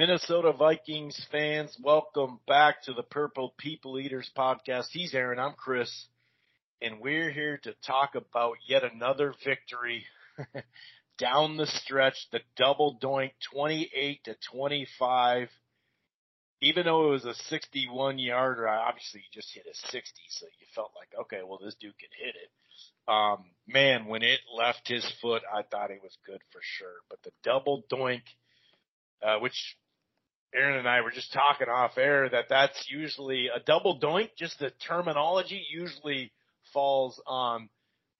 Minnesota Vikings fans, welcome back to the Purple People Eaters podcast. He's Aaron, I'm Chris, and we're here to talk about yet another victory down the stretch, the double doink 28 to 25. Even though it was a 61 yarder, obviously he just hit a 60, so you felt like, okay, well this dude can hit it. Um, man, when it left his foot, I thought it was good for sure. But the double doink, uh, which Aaron and I were just talking off air that that's usually a double doink. Just the terminology usually falls on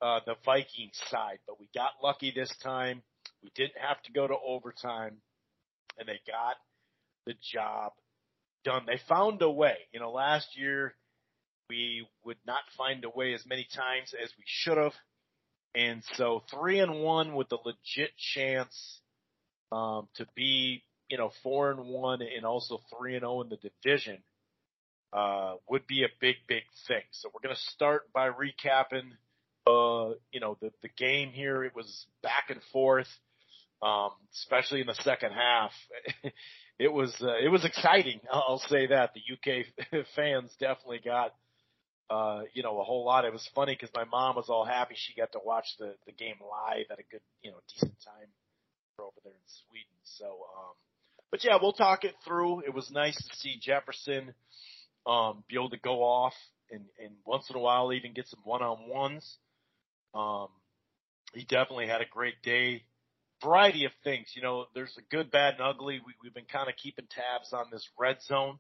uh, the Vikings side, but we got lucky this time. We didn't have to go to overtime, and they got the job done. They found a way. You know, last year we would not find a way as many times as we should have, and so three and one with a legit chance um, to be you know, four and one and also three and zero oh in the division, uh, would be a big, big thing. So we're going to start by recapping, uh, you know, the, the game here. It was back and forth, um, especially in the second half. it was, uh, it was exciting. I'll say that the UK fans definitely got, uh, you know, a whole lot. It was funny because my mom was all happy she got to watch the, the game live at a good, you know, decent time over there in Sweden. So, um, but yeah, we'll talk it through. It was nice to see Jefferson um, be able to go off and, and once in a while even get some one on ones. Um, he definitely had a great day. Variety of things, you know, there's a good, bad, and ugly. We, we've been kind of keeping tabs on this red zone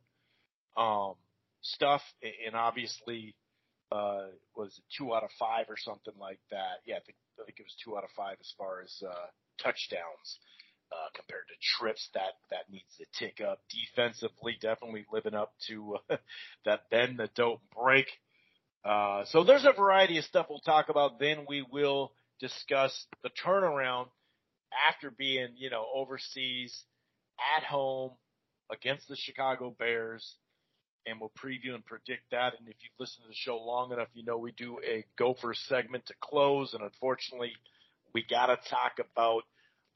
um, stuff, and obviously uh, was it two out of five or something like that. Yeah, I think I think it was two out of five as far as uh, touchdowns uh, compared to trips that that needs to tick up defensively. Definitely living up to uh, that bend the don't break. Uh, so there's a variety of stuff we'll talk about. Then we will discuss the turnaround after being you know overseas, at home against the Chicago Bears. And we'll preview and predict that. And if you've listened to the show long enough, you know we do a Gopher segment to close. And unfortunately, we got to talk about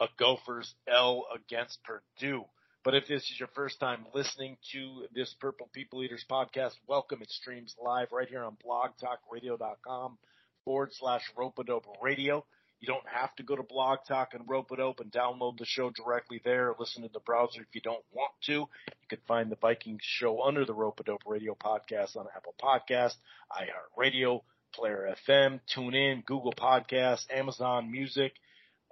a Gophers L against Purdue. But if this is your first time listening to this Purple People Eaters podcast, welcome. It streams live right here on blogtalkradio.com forward slash Rope-A-Dope Radio. You don't have to go to Blog Talk and Rope-A-Dope and download the show directly there. Listen to the browser if you don't want to. You can find the Vikings show under the Rope-A-Dope Radio podcast on Apple Podcast, iHeartRadio, Player FM, TuneIn, Google Podcasts, Amazon Music,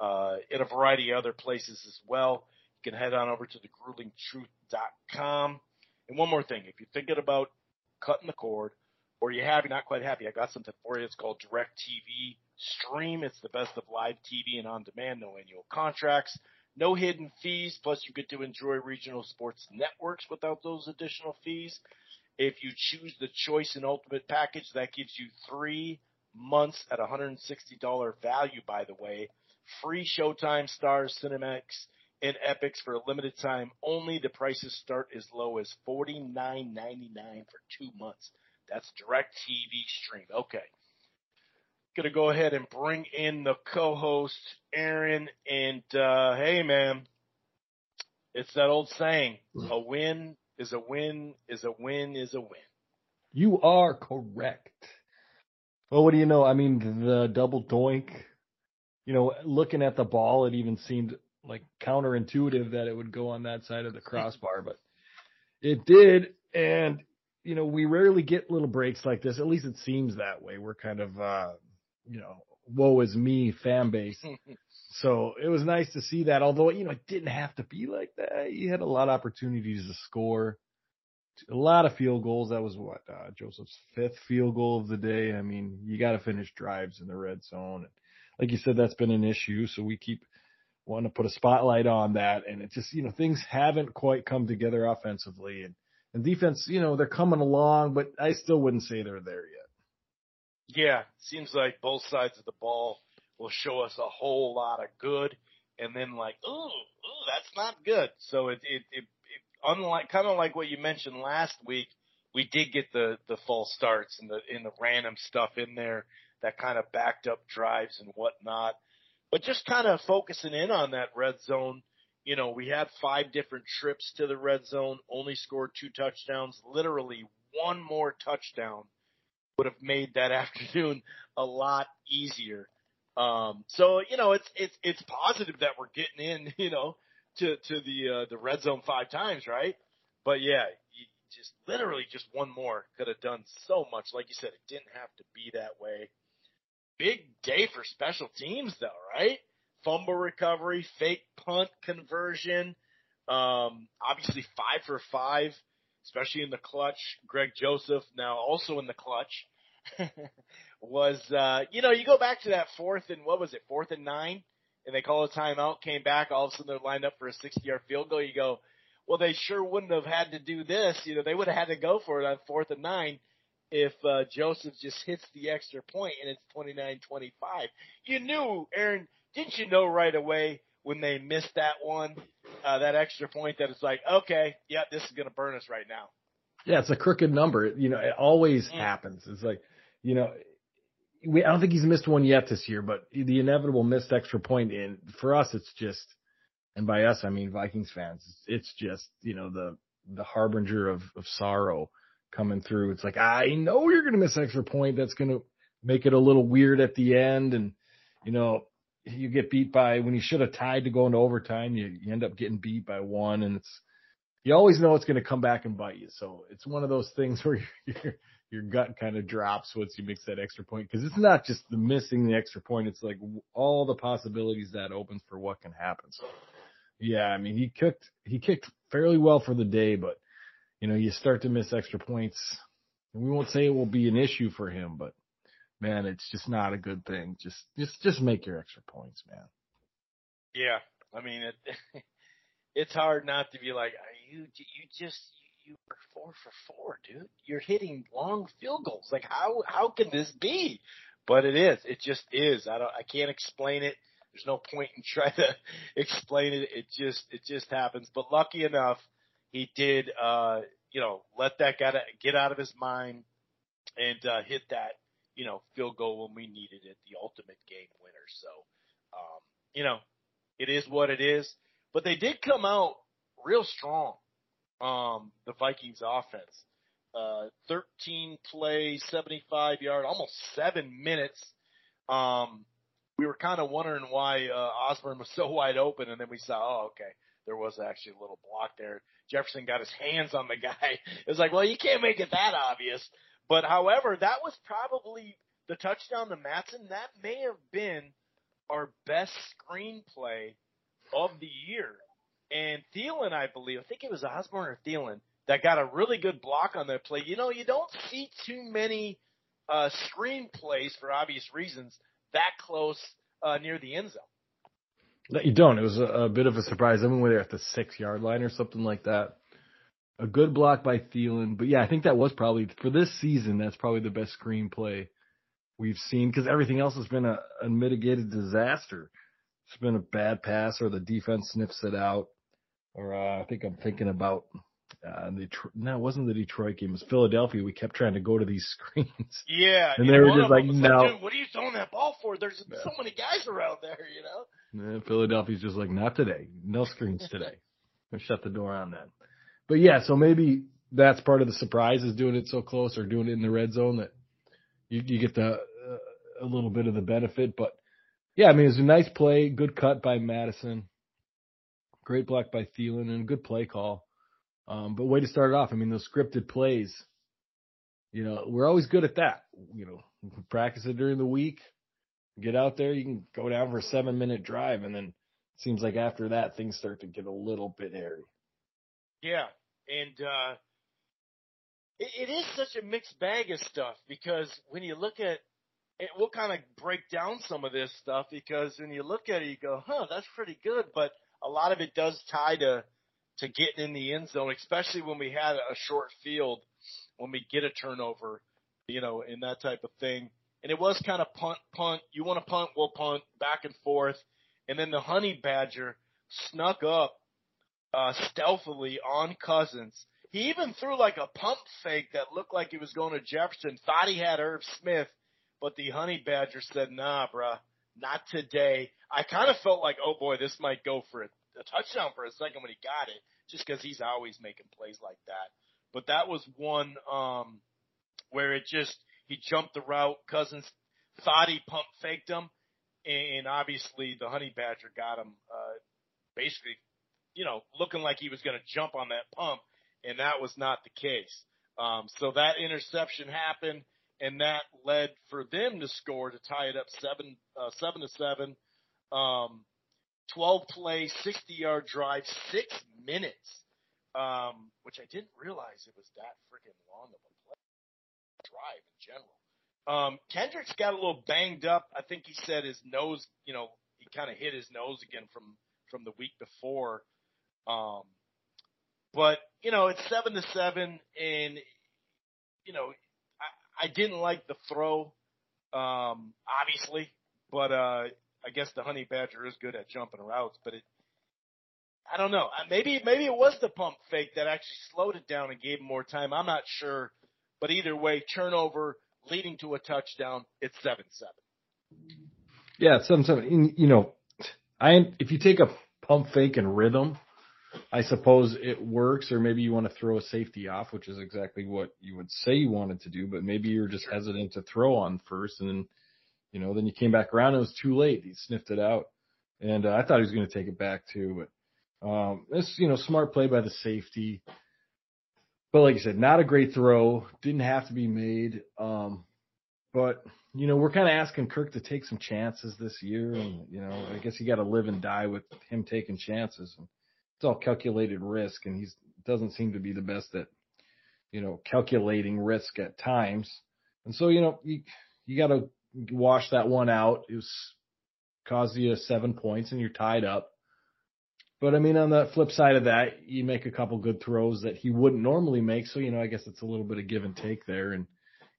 uh, in a variety of other places as well. You can head on over to thegruelingtruth.com. And one more thing, if you're thinking about cutting the cord, or you have, you're not quite happy, I got something for you. It's called Direct TV Stream. It's the best of live TV and on demand, no annual contracts, no hidden fees, plus you get to enjoy regional sports networks without those additional fees. If you choose the choice and ultimate package, that gives you three months at $160 value, by the way, Free Showtime, Stars, Cinemax, and Epix for a limited time only. The prices start as low as forty nine ninety nine for two months. That's direct TV stream. Okay. Gonna go ahead and bring in the co-host, Aaron, and uh, hey man, it's that old saying, a win is a win is a win is a win. You are correct. Well, what do you know? I mean, the double doink you know, looking at the ball, it even seemed like counterintuitive that it would go on that side of the crossbar, but it did. And, you know, we rarely get little breaks like this. At least it seems that way. We're kind of, uh, you know, woe is me fan base. so it was nice to see that. Although, you know, it didn't have to be like that. You had a lot of opportunities to score. A lot of field goals. That was what, uh, Joseph's fifth field goal of the day. I mean, you got to finish drives in the red zone like you said, that's been an issue. So we keep wanting to put a spotlight on that. And it just, you know, things haven't quite come together offensively and, and defense, you know, they're coming along, but I still wouldn't say they're there yet. Yeah. Seems like both sides of the ball will show us a whole lot of good and then like, ooh, ooh that's not good. So it, it, it, it unlike, kind of like what you mentioned last week, we did get the, the false starts and the, in the random stuff in there that kind of backed up drives and whatnot. But just kind of focusing in on that red zone, you know, we had five different trips to the red zone, only scored two touchdowns. Literally one more touchdown would have made that afternoon a lot easier. Um, so, you know, it's, it's, it's positive that we're getting in, you know, to, to the, uh, the red zone five times, right? But yeah, just literally just one more could have done so much. Like you said, it didn't have to be that way. Big day for special teams though, right? Fumble recovery, fake punt conversion. Um, obviously five for five, especially in the clutch. Greg Joseph now also in the clutch. was uh you know, you go back to that fourth and what was it, fourth and nine, and they call a timeout, came back, all of a sudden they're lined up for a sixty yard field goal, you go, Well they sure wouldn't have had to do this, you know, they would have had to go for it on fourth and nine if uh Joseph just hits the extra point and it's twenty nine twenty five. You knew, Aaron, didn't you know right away when they missed that one, uh that extra point that it's like, okay, yeah, this is gonna burn us right now. Yeah, it's a crooked number. You know, it always mm. happens. It's like, you know, we, I don't think he's missed one yet this year, but the inevitable missed extra point in for us, it's just, and by us, I mean Vikings fans. It's just, you know, the, the harbinger of, of sorrow coming through. It's like, I know you're going to miss extra point. That's going to make it a little weird at the end. And, you know, you get beat by when you should have tied to go into overtime, you, you end up getting beat by one and it's, you always know it's going to come back and bite you. So it's one of those things where you're, your gut kind of drops once you mix that extra point because it's not just the missing the extra point. It's like all the possibilities that opens for what can happen. So yeah, I mean, he kicked, he kicked fairly well for the day, but you know, you start to miss extra points and we won't say it will be an issue for him, but man, it's just not a good thing. Just, just, just make your extra points, man. Yeah. I mean, it, it's hard not to be like, Are you, you just, you were four for four, dude. You're hitting long field goals. Like how how can this be? But it is. It just is. I don't. I can't explain it. There's no point in trying to explain it. It just it just happens. But lucky enough, he did. uh You know, let that guy get out of his mind and uh hit that you know field goal when we needed it, the ultimate game winner. So, um, you know, it is what it is. But they did come out real strong um, the Vikings offense. Uh, 13 plays, 75 yard, almost seven minutes. Um, we were kind of wondering why uh, Osborn was so wide open, and then we saw, oh, okay, there was actually a little block there. Jefferson got his hands on the guy. It was like, well, you can't make it that obvious. But however, that was probably the touchdown to Mattison. That may have been our best screenplay of the year and Thielen, I believe, I think it was Osborn or Thielen that got a really good block on that play. You know, you don't see too many uh, screenplays for obvious reasons that close uh, near the end zone. You don't. It was a, a bit of a surprise. I mean, we were at the six yard line or something like that. A good block by Thielen, but yeah, I think that was probably for this season. That's probably the best screenplay we've seen because everything else has been a, a mitigated disaster. It's been a bad pass or the defense sniffs it out or uh, I think I'm thinking about uh, the no, it wasn't the Detroit game. It was Philadelphia. We kept trying to go to these screens. Yeah, and they were just like, no. Like, what are you throwing that ball for? There's yeah. so many guys around there, you know. And Philadelphia's just like, not today. No screens today. shut the door on that. But yeah, so maybe that's part of the surprise is doing it so close or doing it in the red zone that you, you get the uh, a little bit of the benefit. But yeah, I mean, it was a nice play, good cut by Mattison, Great block by Thielen and a good play call. Um, but way to start it off. I mean, those scripted plays, you know, we're always good at that. You know, practice it during the week, get out there, you can go down for a seven minute drive, and then it seems like after that things start to get a little bit hairy. Yeah, and uh, it, it is such a mixed bag of stuff because when you look at it, we'll kind of break down some of this stuff because when you look at it, you go, huh, that's pretty good, but a lot of it does tie to to getting in the end zone, especially when we had a short field, when we get a turnover, you know, and that type of thing. And it was kind of punt, punt. You want to punt, we'll punt back and forth. And then the honey badger snuck up uh, stealthily on Cousins. He even threw like a pump fake that looked like he was going to Jefferson. Thought he had Irv Smith, but the honey badger said, "Nah, bruh, not today." I kind of felt like, oh boy, this might go for it a touchdown for a second when he got it, just because he's always making plays like that. But that was one um, where it just he jumped the route. Cousins thought he pump faked him, and obviously the honey badger got him. Uh, basically, you know, looking like he was going to jump on that pump, and that was not the case. Um, so that interception happened, and that led for them to score to tie it up seven uh, seven to seven. Um, 12 play, 60 yard drive, six minutes, um, which I didn't realize it was that freaking long of a play drive in general. Um, Kendricks got a little banged up. I think he said his nose, you know, he kind of hit his nose again from from the week before. Um, but you know, it's seven to seven, and you know, I, I didn't like the throw, um, obviously, but uh, I guess the honey badger is good at jumping routes, but it, I don't know. Maybe maybe it was the pump fake that actually slowed it down and gave him more time. I'm not sure, but either way, turnover leading to a touchdown. It's seven seven. Yeah, seven seven. You know, I if you take a pump fake and rhythm, I suppose it works. Or maybe you want to throw a safety off, which is exactly what you would say you wanted to do. But maybe you're just hesitant to throw on first, and then you know then you came back around. and It was too late. He sniffed it out, and uh, I thought he was going to take it back too. But um, this you know smart play by the safety. But like I said, not a great throw. Didn't have to be made. Um, but you know, we're kind of asking Kirk to take some chances this year, and you know, I guess you got to live and die with him taking chances. And it's all calculated risk, and he's doesn't seem to be the best at you know calculating risk at times. And so you know, you you got to wash that one out. It was caused you seven points, and you're tied up. But I mean, on the flip side of that, you make a couple good throws that he wouldn't normally make. So, you know, I guess it's a little bit of give and take there. And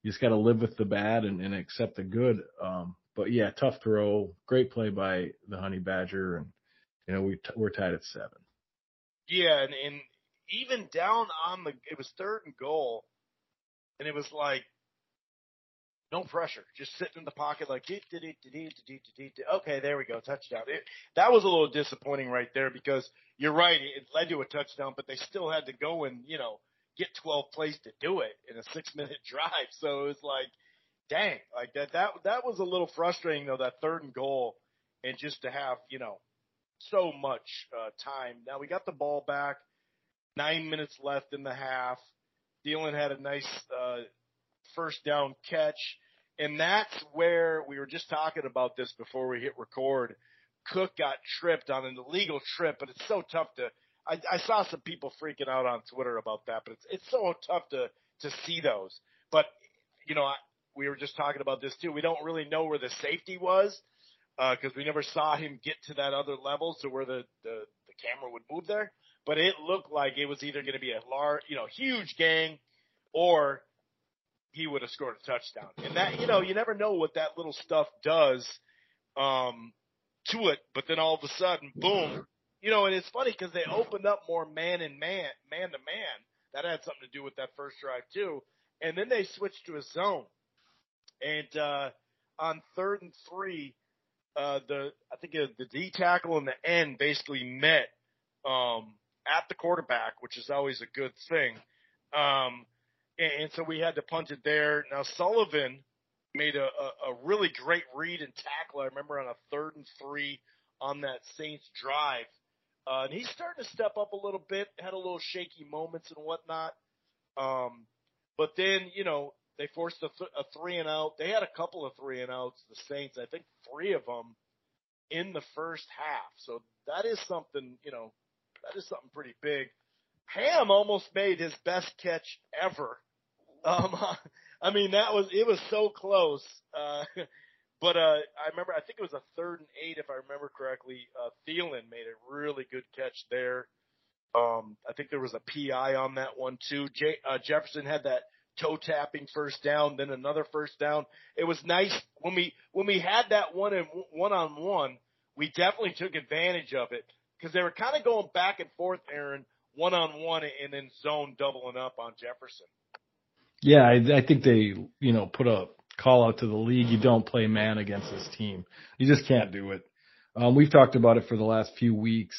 you just got to live with the bad and, and accept the good. Um, but yeah, tough throw. Great play by the Honey Badger. And, you know, we, t- we're tied at seven. Yeah. And, and even down on the, it was third and goal. And it was like, no pressure, just sitting in the pocket like, okay, there we go, touchdown. It, that was a little disappointing right there because you're right, it led to a touchdown, but they still had to go and, you know, get 12 plays to do it in a six minute drive. So it was like, dang, like that, that, that was a little frustrating though, that third and goal and just to have, you know, so much, uh, time. Now we got the ball back, nine minutes left in the half. Thielen had a nice, uh, first down catch. And that's where we were just talking about this before we hit record. Cook got tripped on an illegal trip, but it's so tough to. I, I saw some people freaking out on Twitter about that, but it's it's so tough to to see those. But you know, I, we were just talking about this too. We don't really know where the safety was because uh, we never saw him get to that other level, so where the, the the camera would move there. But it looked like it was either going to be a large, you know, huge gang, or he would have scored a touchdown. And that, you know, you never know what that little stuff does um, to it. But then all of a sudden, boom. You know, and it's funny because they opened up more man and man, man to man. That had something to do with that first drive too. And then they switched to a zone. And uh, on third and three, uh, the I think the D tackle and the end basically met um, at the quarterback, which is always a good thing. Um, and so we had to punt it there. Now Sullivan made a, a, a really great read and tackle. I remember on a third and three on that Saints drive. Uh, and he's starting to step up a little bit, had a little shaky moments and whatnot. Um, but then, you know, they forced a, th- a three and out. They had a couple of three and outs, the Saints, I think three of them in the first half. So that is something, you know, that is something pretty big. Ham almost made his best catch ever um, I mean, that was it was so close. Uh, but uh, I remember, I think it was a third and eight, if I remember correctly. Uh, Thielen made a really good catch there. Um, I think there was a PI on that one too. J- uh, Jefferson had that toe tapping first down, then another first down. It was nice when we when we had that one and one on one. We definitely took advantage of it because they were kind of going back and forth, Aaron, one on one, and then zone doubling up on Jefferson. Yeah, I, I think they, you know, put a call out to the league. You don't play man against this team. You just can't do it. Um, we've talked about it for the last few weeks.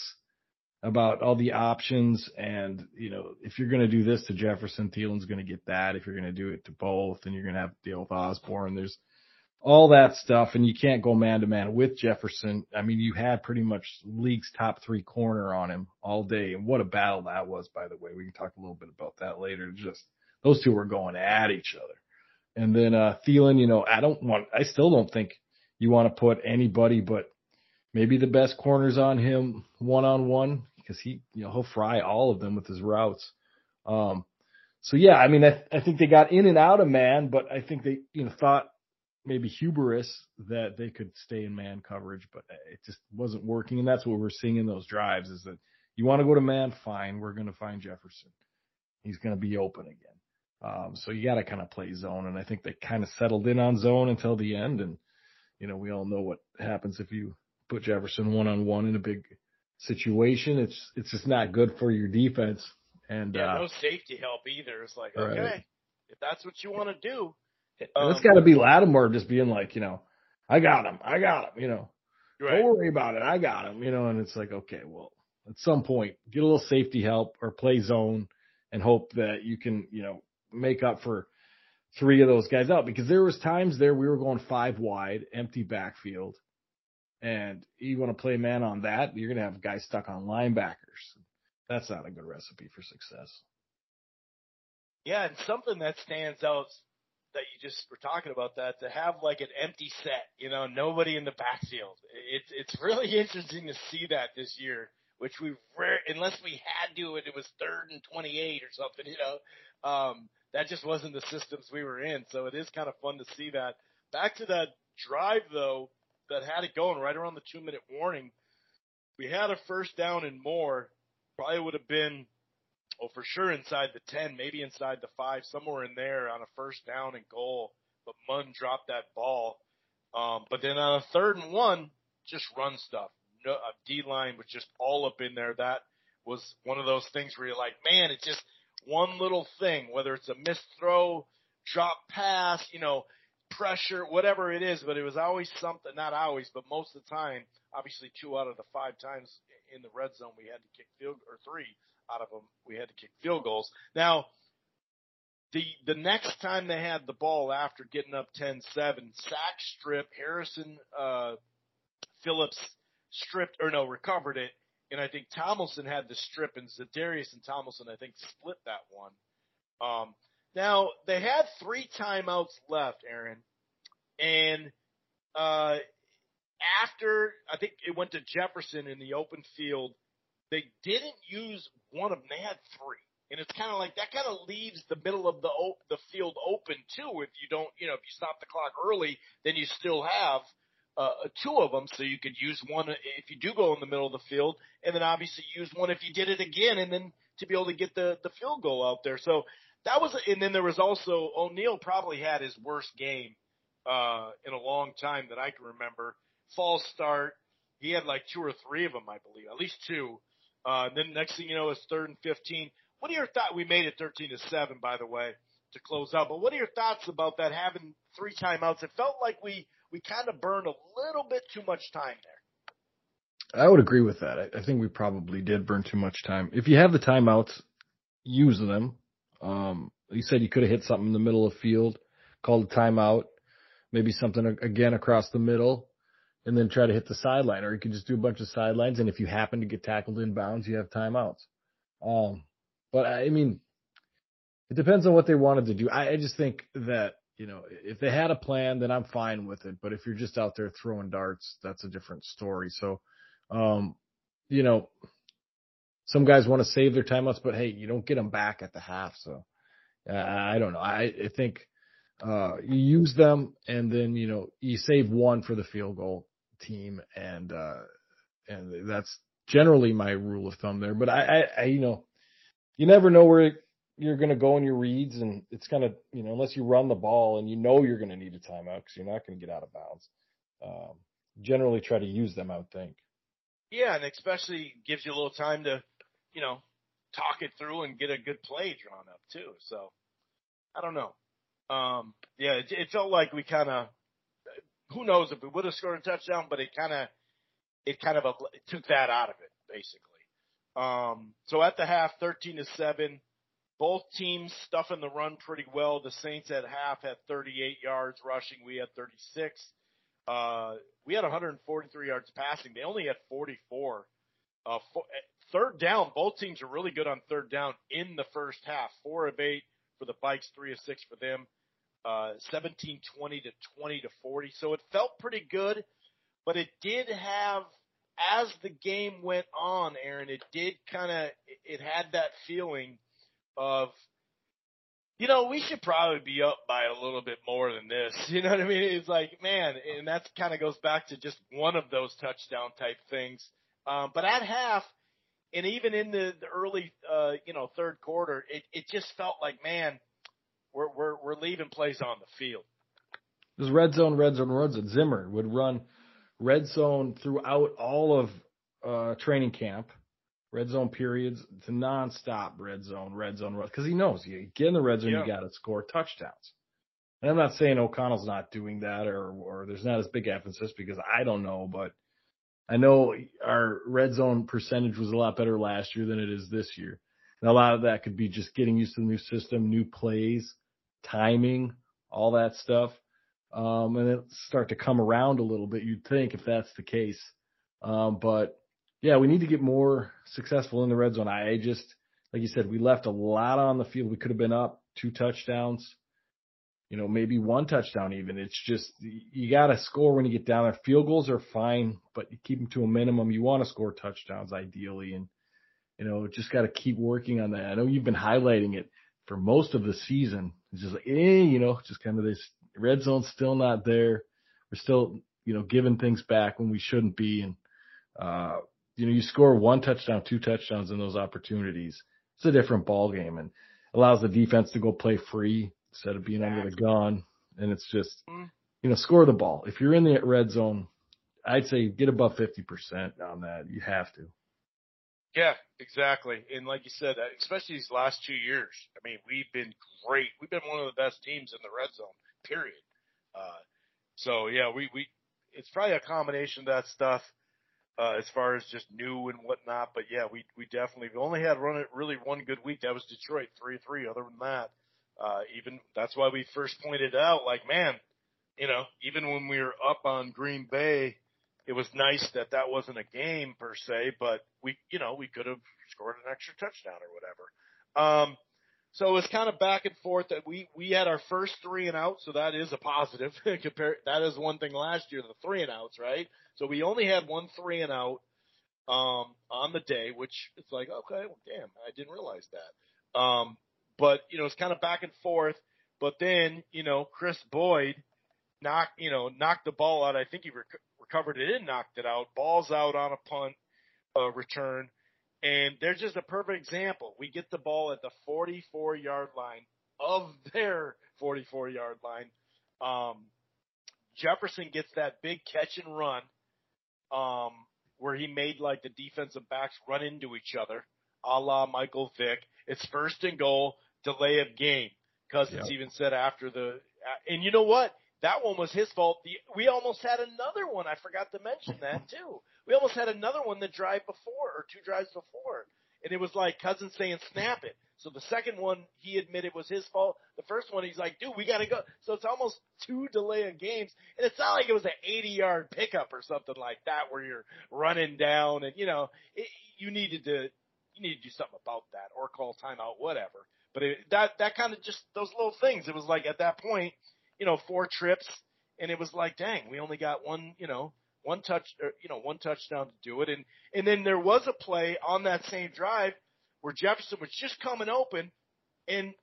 about all the options and, you know, if you're going to do this to Jefferson, Thielen's going to get that. If you're going to do it to both, then you're going to have to deal with Osborn, There's all that stuff and you can't go man to man with Jefferson. I mean, you had pretty much league's top three corner on him all day. And what a battle that was, by the way. We can talk a little bit about that later. Just those two were going at each other. And then, uh, Thielen, you know, I don't want, I still don't think you want to put anybody but maybe the best corners on him one on one because he, you know, he'll fry all of them with his routes. Um, so yeah, I mean, I, I think they got in and out of man, but I think they, you know, thought maybe hubris that they could stay in man coverage, but it just wasn't working. And that's what we're seeing in those drives is that you want to go to man, fine. We're going to find Jefferson. He's going to be open again. Um, so you got to kind of play zone. And I think they kind of settled in on zone until the end. And, you know, we all know what happens if you put Jefferson one on one in a big situation. It's it's just not good for your defense. And yeah, uh, no safety help either. It's like okay, if that's what you want to do, um, it's got to be Lattimore just being like, you know, I got him, I got him, you know, right. don't worry about it, I got him, you know. And it's like, okay, well, at some point, get a little safety help or play zone and hope that you can, you know, make up for three of those guys out because there was times there we were going five wide, empty backfield, and you want to play man on that, you're going to have guys stuck on linebackers. That's not a good recipe for success. Yeah, and something that stands out that you just were talking about that to have like an empty set, you know, nobody in the backfield. It's it's really interesting to see that this year, which we rare unless we had to and it was third and twenty eight or something, you know. Um, that just wasn't the systems we were in. So it is kind of fun to see that. Back to that drive though, that had it going right around the two minute warning. We had a first down and more. Probably would have been, well, for sure inside the 10, maybe inside the five, somewhere in there on a first down and goal. But Munn dropped that ball. Um, but then on a third and one, just run stuff. No, a D line was just all up in there. That was one of those things where you're like, man, it's just one little thing, whether it's a missed throw, drop pass, you know, pressure, whatever it is, but it was always something, not always, but most of the time, obviously two out of the five times in the red zone we had to kick field, or three out of them we had to kick field goals. Now, the, the next time they had the ball after getting up 10-7, sack strip, Harrison, uh, Phillips stripped, or no, recovered it, and I think Tomlinson had the strip, and Za'Darius and Tomlinson, I think, split that one. Um, now they had three timeouts left, Aaron, and uh, after I think it went to Jefferson in the open field, they didn't use one of had three, and it's kind of like that. Kind of leaves the middle of the op- the field open too. If you don't, you know, if you stop the clock early, then you still have uh, two of them, so you could use one if you do go in the middle of the field, and then obviously use one if you did it again, and then to be able to get the the field goal out there. So that was, and then there was also O'Neill probably had his worst game uh, in a long time that I can remember. False start. He had like two or three of them, I believe, at least two. Uh, and then next thing you know, it's third and 15. What are your thoughts? We made it 13 to 7, by the way, to close out. But what are your thoughts about that having three timeouts? It felt like we, we kind of burned a little bit too much time there. I would agree with that. I, I think we probably did burn too much time. If you have the timeouts, use them. Um, you said you could have hit something in the middle of field, called a timeout, maybe something again across the middle, and then try to hit the sideline. Or you could just do a bunch of sidelines, and if you happen to get tackled in bounds, you have timeouts. Um, but I mean, it depends on what they wanted to do. I, I just think that you know if they had a plan, then I'm fine with it. But if you're just out there throwing darts, that's a different story. So, um, you know, some guys want to save their timeouts, but hey, you don't get them back at the half. So uh, I don't know. I, I think uh, you use them and then, you know, you save one for the field goal team. And, uh, and that's generally my rule of thumb there. But I, I, I you know, you never know where you're going to go in your reads. And it's kind of, you know, unless you run the ball and you know you're going to need a timeout because you're not going to get out of bounds. Um, generally try to use them, I would think. Yeah, and especially gives you a little time to you know, talk it through and get a good play drawn up too. So I don't know. Um, yeah, it, it felt like we kind of, who knows if we would have scored a touchdown, but it kind of, it kind of it took that out of it basically. Um, so at the half, 13 to seven, both teams stuffing the run pretty well. The Saints at half had 38 yards rushing. We had 36. Uh, we had 143 yards passing. They only had 44. Uh, four, third down, both teams are really good on third down in the first half. Four of eight for the Vikes, three of six for them. Uh, 17 20 to 20 to 40. So it felt pretty good, but it did have, as the game went on, Aaron, it did kind of, it had that feeling of, you know, we should probably be up by a little bit more than this. You know what I mean? It's like, man, and that kind of goes back to just one of those touchdown type things. Um, but at half, and even in the, the early, uh, you know, third quarter, it, it just felt like, man, we're, we're, we're leaving plays on the field. This red zone, red zone, red zone. Zimmer would run red zone throughout all of, uh, training camp, red zone periods to nonstop red zone, red zone, runs because he knows you get in the red zone, yeah. you got to score touchdowns. And I'm not saying O'Connell's not doing that or, or there's not as big emphasis because I don't know, but I know our red zone percentage was a lot better last year than it is this year. And a lot of that could be just getting used to the new system, new plays, timing, all that stuff. Um, and it start to come around a little bit, you'd think, if that's the case. Um, but yeah, we need to get more successful in the red zone. I just, like you said, we left a lot on the field. We could have been up two touchdowns you know, maybe one touchdown even. It's just, you got to score when you get down there. Field goals are fine, but you keep them to a minimum. You want to score touchdowns ideally. And, you know, just got to keep working on that. I know you've been highlighting it for most of the season. It's just like, eh, you know, just kind of this red zone's still not there. We're still, you know, giving things back when we shouldn't be. And, uh, you know, you score one touchdown, two touchdowns in those opportunities. It's a different ball game and allows the defense to go play free instead of being exactly. under the gun. And it's just, mm-hmm. you know, score the ball. If you're in the red zone, I'd say get above 50% on that. You have to. Yeah, exactly. And like you said, uh, especially these last two years, I mean, we've been great. We've been one of the best teams in the red zone, period. Uh, so yeah, we, we, it's probably a combination of that stuff, uh, as far as just new and whatnot. But yeah, we, we definitely, we only had run it really one good week. That was Detroit, 3-3. Other than that, uh, even that's why we first pointed out, like, man, you know, even when we were up on Green Bay, it was nice that that wasn't a game per se, but we, you know, we could have scored an extra touchdown or whatever. Um, so it was kind of back and forth that we, we had our first three and out. So that is a positive compared. That is one thing last year, the three and outs, right? So we only had one three and out, um, on the day, which it's like, okay, well, damn, I didn't realize that. Um, but you know, it's kind of back and forth. But then, you know, Kris Boyd knocked, you know, knocked the ball out. I think he rec- recovered it in, knocked it out. Ball's out on a punt uh, return. And they're just a perfect example. We get the ball at the 44 yard line of their 44 yard line. Um, Jefferson gets that big catch and run, um, where he made like the defensive backs run into each other, a la Michael Vick. It's first and goal delay of game. Cousins yep. even said after the, and you know what? That one was his fault. The, we almost had another one. I forgot to mention that too. We almost had another one the drive before or two drives before. And it was like Cousins saying, snap it. So the second one, he admitted was his fault. The first one, he's like, dude, we gotta go. So it's almost two delay of games. And it's not like it was an 80 yard pickup or something like that where you're running down and, you know, it, you needed to, you need to do something about that or call timeout, whatever. But it, that that kind of just those little things. It was like at that point, you know, four trips, and it was like, dang, we only got one, you know, one touch, or, you know, one touchdown to do it. And and then there was a play on that same drive where Jefferson was just coming open, and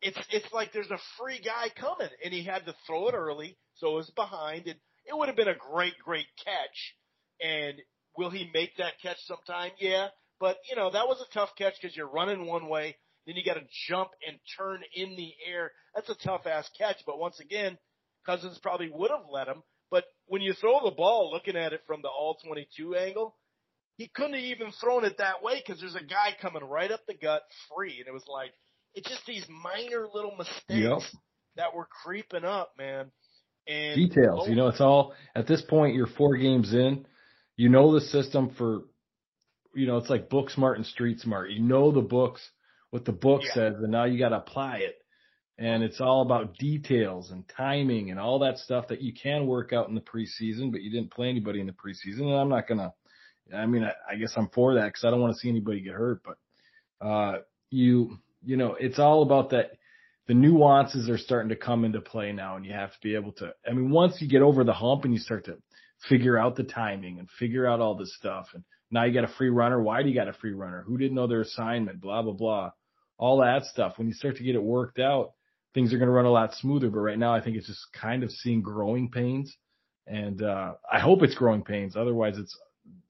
it's it's like there's a free guy coming, and he had to throw it early, so it was behind, and it would have been a great great catch. And will he make that catch sometime? Yeah. But, you know, that was a tough catch because you're running one way then you got to jump and turn in the air. That's a tough ass catch. But once again, Cousins probably would have let him. But when you throw the ball, looking at it from the all 22 angle, he couldn't have even thrown it that way because there's a guy coming right up the gut free. And it was like, it's just these minor little mistakes yep. that were creeping up, man. And details, oh, you know, it's all at this point, you're four games in, you know the system for you know, it's like book smart and street smart. You know the books, what the book yeah. says, and now you got to apply it. And it's all about details and timing and all that stuff that you can work out in the preseason, but you didn't play anybody in the preseason. And I'm not gonna. I mean, I, I guess I'm for that because I don't want to see anybody get hurt. But uh, you, you know, it's all about that. The nuances are starting to come into play now, and you have to be able to. I mean, once you get over the hump and you start to figure out the timing and figure out all this stuff, and now you got a free runner. Why do you got a free runner? Who didn't know their assignment? Blah blah blah. All that stuff. When you start to get it worked out, things are going to run a lot smoother. But right now, I think it's just kind of seeing growing pains, and uh, I hope it's growing pains. Otherwise, it's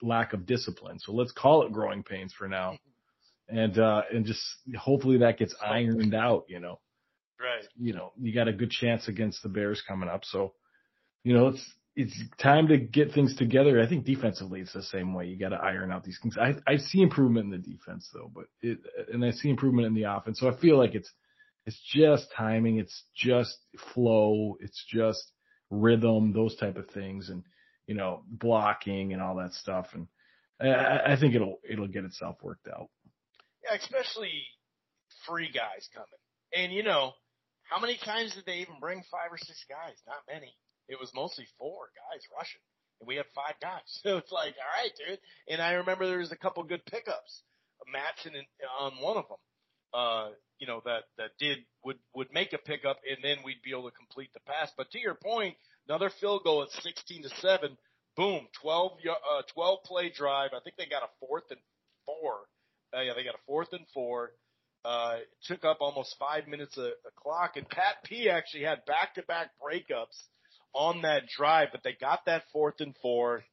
lack of discipline. So let's call it growing pains for now, and uh, and just hopefully that gets ironed out. You know, right? You know, you got a good chance against the Bears coming up, so you know it's it's time to get things together. I think defensively it's the same way. You got to iron out these things. I I see improvement in the defense though, but it and I see improvement in the offense. So I feel like it's it's just timing. It's just flow. It's just rhythm, those type of things, and you know, blocking and all that stuff. And I, I think it'll it'll get itself worked out. Yeah, especially free guys coming. And you know, how many times did they even bring five or six guys? Not many. It was mostly four guys rushing, and we had five guys. So it's like, all right, dude. And I remember there was a couple good pickups, Mattison on one of them. Uh, you know, that, that did, would, would make a pickup and then we'd be able to complete the pass. But to your point, another field goal at 16 to 7, boom, 12, uh, 12 play drive. I think they got a fourth and four. Uh, yeah, they got a fourth and four. Uh, took up almost five minutes of the clock and Pat P actually had back to back breakups on that drive, but they got that fourth and four.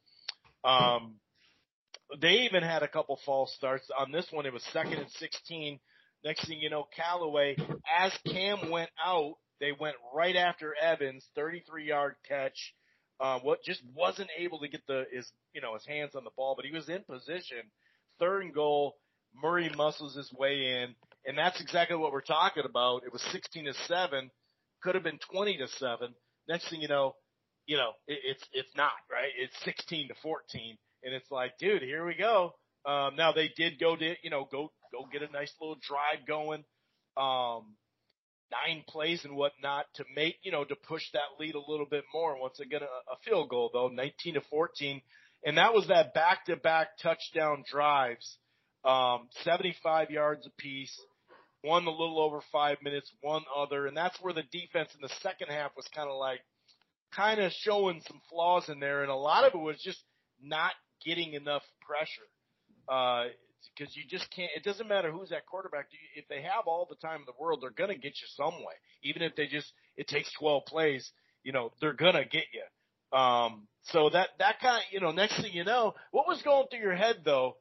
Um, they even had a couple false starts on this one. It was second and 16 Next thing you know, Callaway, as Cam went out, they went right after Evans, 33 yard catch. Uh, what just wasn't able to get the his you know his hands on the ball, but he was in position. Third and goal, Murray muscles his way in, and that's exactly what we're talking about. It was 16 to seven, could have been 20 to seven. Next thing you know, you know it, it's it's not right. It's 16 to 14, and it's like, dude, here we go. Um, now they did go to you know go go get a nice little drive going, um, nine plays and whatnot to make, you know, to push that lead a little bit more. Once again, a, a field goal though, 19 to 14. And that was that back to back touchdown drives, um, 75 yards apiece. One a little over five minutes, one other. And that's where the defense in the second half was kind of like, kind of showing some flaws in there. And a lot of it was just not getting enough pressure. Uh, because you just can't. It doesn't matter who's at quarterback. If they have all the time in the world, they're gonna get you some way. Even if they just it takes 12 plays, you know, they're gonna get you. Um, so that that kind of you know, next thing you know, what was going through your head though?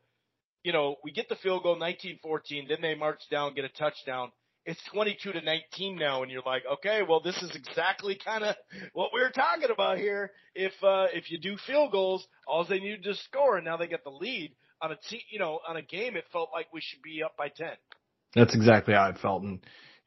You know, we get the field goal 19-14, then they march down, get a touchdown. It's 22 to 19 now, and you're like, okay, well, this is exactly kind of what we were talking about here. If uh, if you do field goals, all they need to score, and now they get the lead on a te- you know, on a game, it felt like we should be up by 10. That's exactly how it felt. And,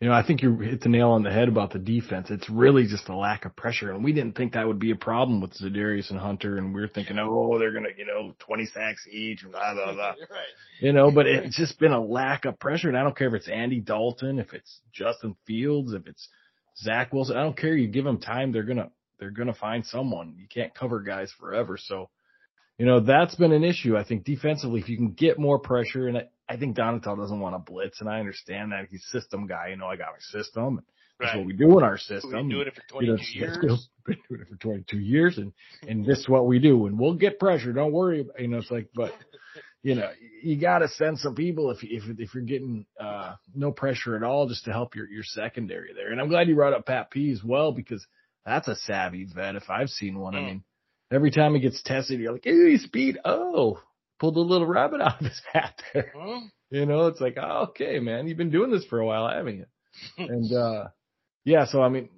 you know, I think you hit the nail on the head about the defense. It's really just a lack of pressure. And we didn't think that would be a problem with Za'Darius and Hunter. And we are thinking, oh, they're going to, you know, 20 sacks each, blah, blah, blah. right. You know, but it's just been a lack of pressure. And I don't care if it's Andy Dalton, if it's Justin Fields, if it's Zach Wilson. I don't care. You give them time. They're going to, they're going to find someone. You can't cover guys forever. So, you know, that's been an issue. I think defensively, if you can get more pressure, and I, think Donatell doesn't want to blitz, and I understand that he's system guy. You know, I got my system. And that's right. what we do in our system. We've been doing it for 22 you know, years. Been doing it for 22 years, and and this is what we do. And we'll get pressure. Don't worry. You know, it's like, but you know, you got to send some people if if if you're getting uh no pressure at all, just to help your your secondary there. And I'm glad you brought up Pat P as well because that's a savvy vet if I've seen one. Mm. I mean Every time he gets tested, you're like, hey, speed. Oh, pulled a little rabbit out of his hat there. You know, it's like, oh, okay, man, you've been doing this for a while, haven't you? and, uh, yeah, so I mean,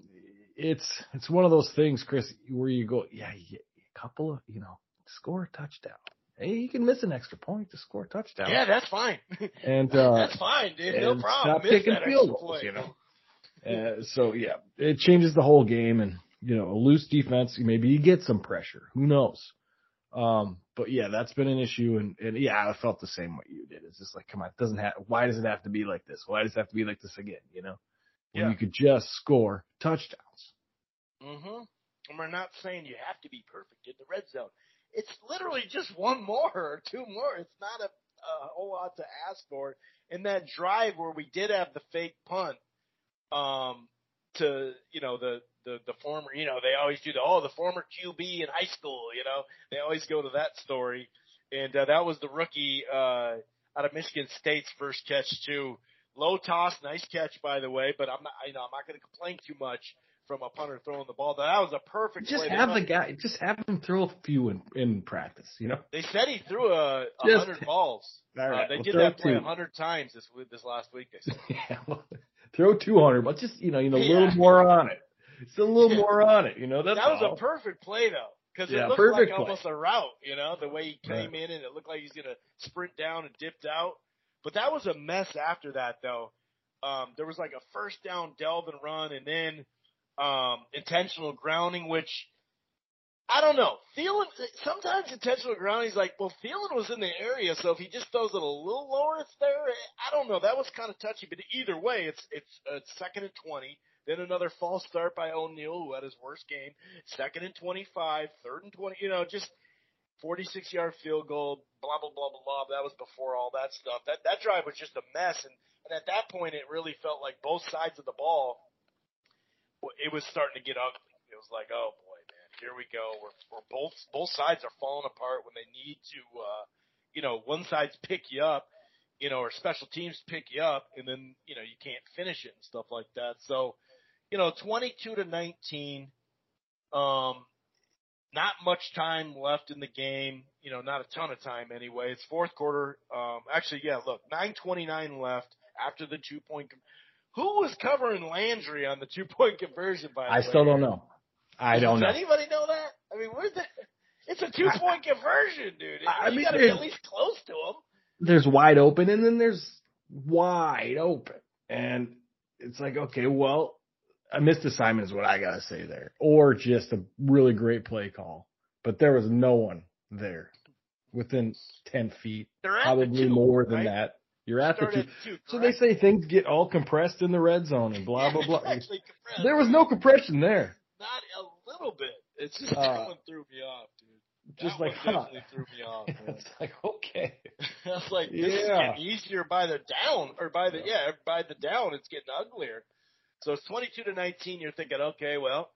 it's, it's one of those things, Chris, where you go, yeah, you a couple of, you know, score a touchdown. Hey, you can miss an extra point to score a touchdown. Yeah, that's fine. And, uh, that's fine, dude. No problem. Stop kicking field goals, you know. Uh, so yeah, it changes the whole game and, you know, a loose defense, maybe you get some pressure. Who knows? Um, but yeah, that's been an issue, and and yeah, I felt the same way you did. It's just like, come on, it doesn't have. Why does it have to be like this? Why does it have to be like this again? You know, Yeah. you could just score touchdowns. Mm-hmm. And we're not saying you have to be perfect in the red zone. It's literally just one more or two more. It's not a, a whole lot to ask for. In that drive where we did have the fake punt, um, to you know the the the former, you know, they always do the oh the former QB in high school, you know, they always go to that story, and uh, that was the rookie uh out of Michigan State's first catch too. Low toss, nice catch by the way, but I'm not, you know, I'm not going to complain too much from a punter throwing the ball. That was a perfect. Just have the guy, just have him throw a few in, in practice. You know, They said he threw a, a hundred balls. All right, uh, they well, did that play a hundred times this this last week. They said. yeah, well, throw two hundred, but just you know, you know, a Yeah. little more on it. Just a little more on it. You know, that was all. a perfect play though, because Yeah, it looked perfect like play. almost a route. You know, the way he came Right. in and it looked like he's gonna sprint down and dipped out. But that was a mess after that though. Um, there was like a first down delve and run, and then um, intentional grounding, which I don't know. Thielen sometimes intentional grounding is like, well, Thielen was in the area, so if he just throws it a little lower, it's there. I don't know. That was kind of touchy, but either way, it's it's it's second and twenty. Then another false start by O'Neill, who had his worst game. Second and 25, third and 20, you know, just 46 yard field goal, blah, blah, blah, blah, blah. That was before all that stuff. That, that drive was just a mess. And, and at that point, it really felt like both sides of the ball, it was starting to get ugly. It was like, oh boy, man, here we go. We're, we're both, both sides are falling apart when they need to, uh, you know, one side's pick you up, you know, or special teams pick you up and then, you know, you can't finish it and stuff like that. So, you know, 22 to 19, um, not much time left in the game, you know, not a ton of time anyway. It's fourth quarter. Um, actually, yeah, look, 929 left after the two point. Com- Who was covering Landry on the two point conversion by the I way? still don't know. I don't know. Does anybody know that? I mean, where's that? It's a two point conversion, dude. I you mean, gotta be at least close to him. There's wide open, and then there's wide open, and it's like, okay, well, a missed assignment is what I gotta say there, or just a really great play call. But there was no one there within ten feet, They're at the probably two, more than right? that. You're at the two. at two, So they say things get all compressed in the red zone and blah blah blah. There was no compression there. Not a little bit. It's just Uh, that one threw me off, dude. Just that like, huh. threw me off. It's like okay, I was like, this is getting easier by the down, or by the yeah, by the down, it's getting uglier. So it's twenty-two to nineteen. You're thinking, okay, well,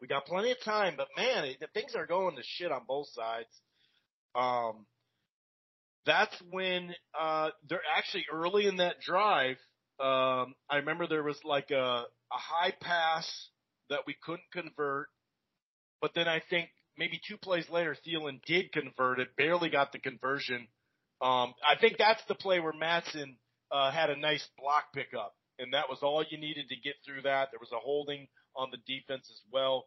we got plenty of time, but man, it, things are going to shit on both sides. Um, that's when uh, they're actually early in that drive. Um, I remember there was like a, a high pass that we couldn't convert, but then I think maybe two plays later, Thielen did convert it, barely got the conversion. Um, I think that's the play where Mattison uh, had a nice block pickup, and that was all you needed to get through that. There was a holding on the defense as well.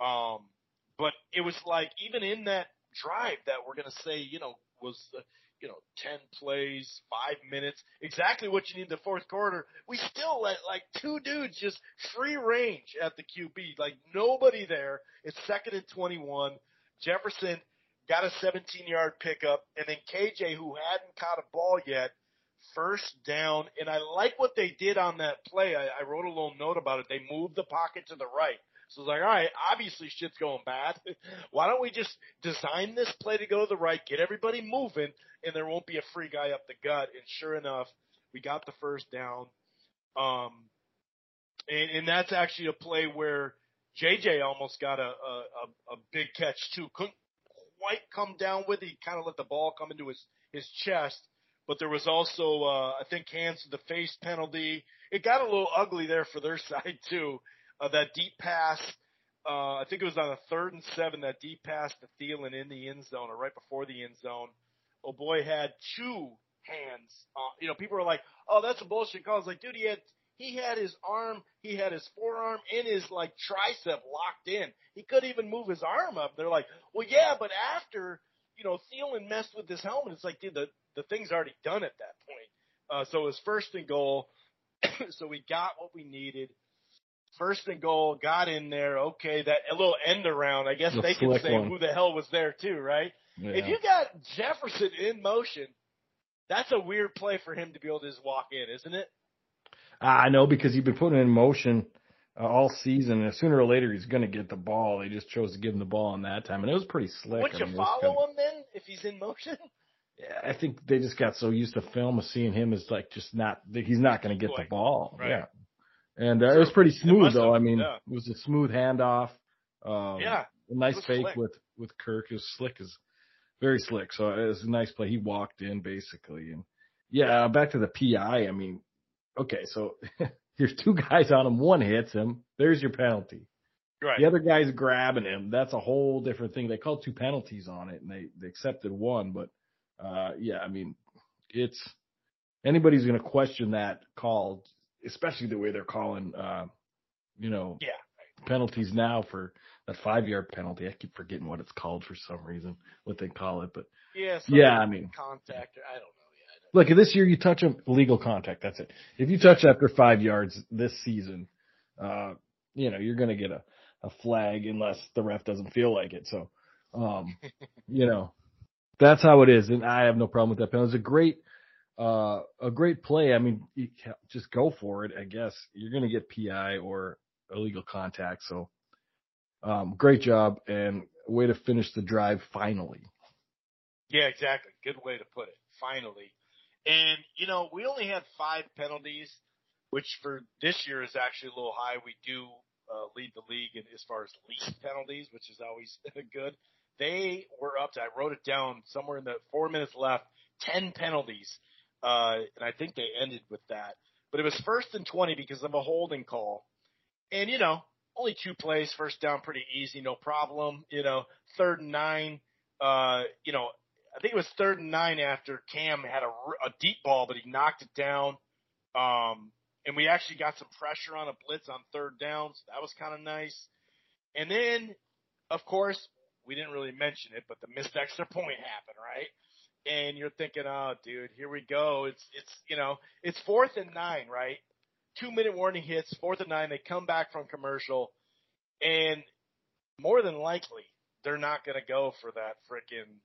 Um, but it was like even in that drive that we're going to say, you know, was uh, you know ten plays, five minutes, exactly what you need in the fourth quarter. We still let like two dudes just free range at the QB, like nobody there. It's second and twenty-one. Jefferson got a 17 yard pickup, and then KJ, who hadn't caught a ball yet, first down. And I like what they did on that play. I, I wrote a little note about it. They moved the pocket to the right. So it's like, all right, obviously shit's going bad. Why don't we just design this play to go to the right, get everybody moving, and there won't be a free guy up the gut. And sure enough, we got the first down. Um, and, and that's actually a play where JJ almost got a, a, a, big catch too. Couldn't quite come down with it. He kind of let the ball come into his, his chest. But there was also, uh, I think hands to the face penalty. It got a little ugly there for their side too. Uh, that deep pass, uh, I think it was on a third and seven, that deep pass to Thielen in the end zone or right before the end zone. Oh boy had two hands. Uh, you know, people were like, oh, that's a bullshit call. It's like, dude, he had, he had his arm, he had his forearm and his like tricep locked in. He couldn't even move his arm up. They're like, well, yeah, but after, you know, Thielen messed with his helmet, it's like, dude, the, the thing's already done at that point. Uh, so it was first and goal. so we got what we needed. First and goal, got in there. Okay, that a little end around. I guess The they can say one. who the hell was there too, right? Yeah. If you got Jefferson in motion, that's a weird play for him to be able to just walk in, isn't it? I know because you've been putting in motion uh, all season, and sooner or later he's going to get the ball. They just chose to give him the ball on that time, and it was pretty slick. Would I you mean, it follow kinda- him then if he's in motion? Yeah, I think they just got so used to film of seeing him as like just not he's not going to get the ball. right. Yeah, and uh, it was pretty smooth though. have, I mean, yeah. it was a smooth handoff. Um, Yeah, a nice fake slick. with with Kirk. It was slick as very slick. So it was a nice play. He walked in basically, and yeah, back to the PI. I mean, okay, so here's two guys on him. One hits him. There's your penalty. right. The other guy's grabbing him. That's a whole different thing. They called two penalties on it, and they they accepted one. But uh, yeah, I mean, it's anybody's going to question that call, especially the way they're calling, uh, you know, Yeah. penalties now for that five yard penalty. I keep forgetting what it's called for some reason, what they call it. But Yeah, yeah, I mean, contact. I don't know. Look, this year you touch them, legal contact. That's it. If you touch after five yards this season, uh, you know, you're going to get a, a flag unless the ref doesn't feel like it. So, um, you know, that's how it is. And I have no problem with that penalty. It's a great, uh, a great play. I mean, just go for it. I guess you're going to get PI or illegal contact. So, um, great job and way to finish the drive finally. Yeah, exactly. Good way to put it. Finally. And, you know, we only had five penalties, which for this year is actually a little high. We do uh, lead the league in, as far as least penalties, which is always good. They were up to, I wrote it down somewhere in the four minutes left, 10 penalties. Uh, and I think they ended with that. But it was first and 20 because of a holding call. And, you know, only two plays, first down, pretty easy, no problem. You know, third and nine, uh, you know, I think it was third and nine after Cam had a, a deep ball, but he knocked it down. Um, and we actually got some pressure on a blitz on third down, so that was kind of nice. And then, of course, we didn't really mention it, but the missed extra point happened, right? And you're thinking, oh, dude, here we go. It's, it's, you know, it's fourth and nine, right? Two minute warning hits, fourth and nine. They come back from commercial and more than likely they're not going to go for that frickin',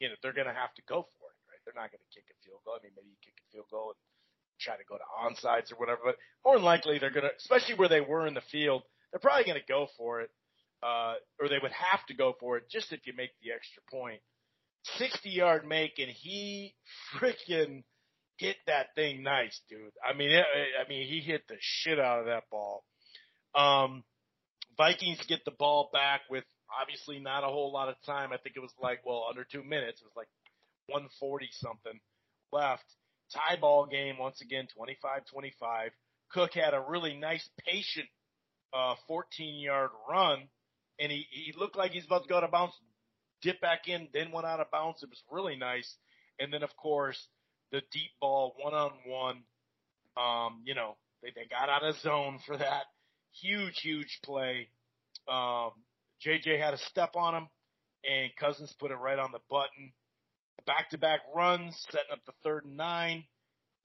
you know, they're going to have to go for it, right? They're not going to kick a field goal. I mean, maybe you kick a field goal and try to go to onside or whatever, but more than likely they're going to, especially where they were in the field, they're probably going to go for it, uh, or they would have to go for it just if you make the extra point. 60 yard make and he freaking hit that thing nice, dude. I mean, it, I mean, he hit the shit out of that ball. Um, Vikings get the ball back with obviously not a whole lot of time. I think it was like, well, under two minutes. It was like 140 something left. Tie ball game once again, 25-25. Cook had a really nice patient, uh, 14 yard run and he, he looked like he's about to go out of bounds, dip back in, then went out of bounds. It was really nice. And then of course the deep ball one on one. Um, you know, they, they got out of zone for that. Huge, huge play. Um, JJ had a step on him and Cousins put it right on the button. Back to back runs, setting up the third and nine.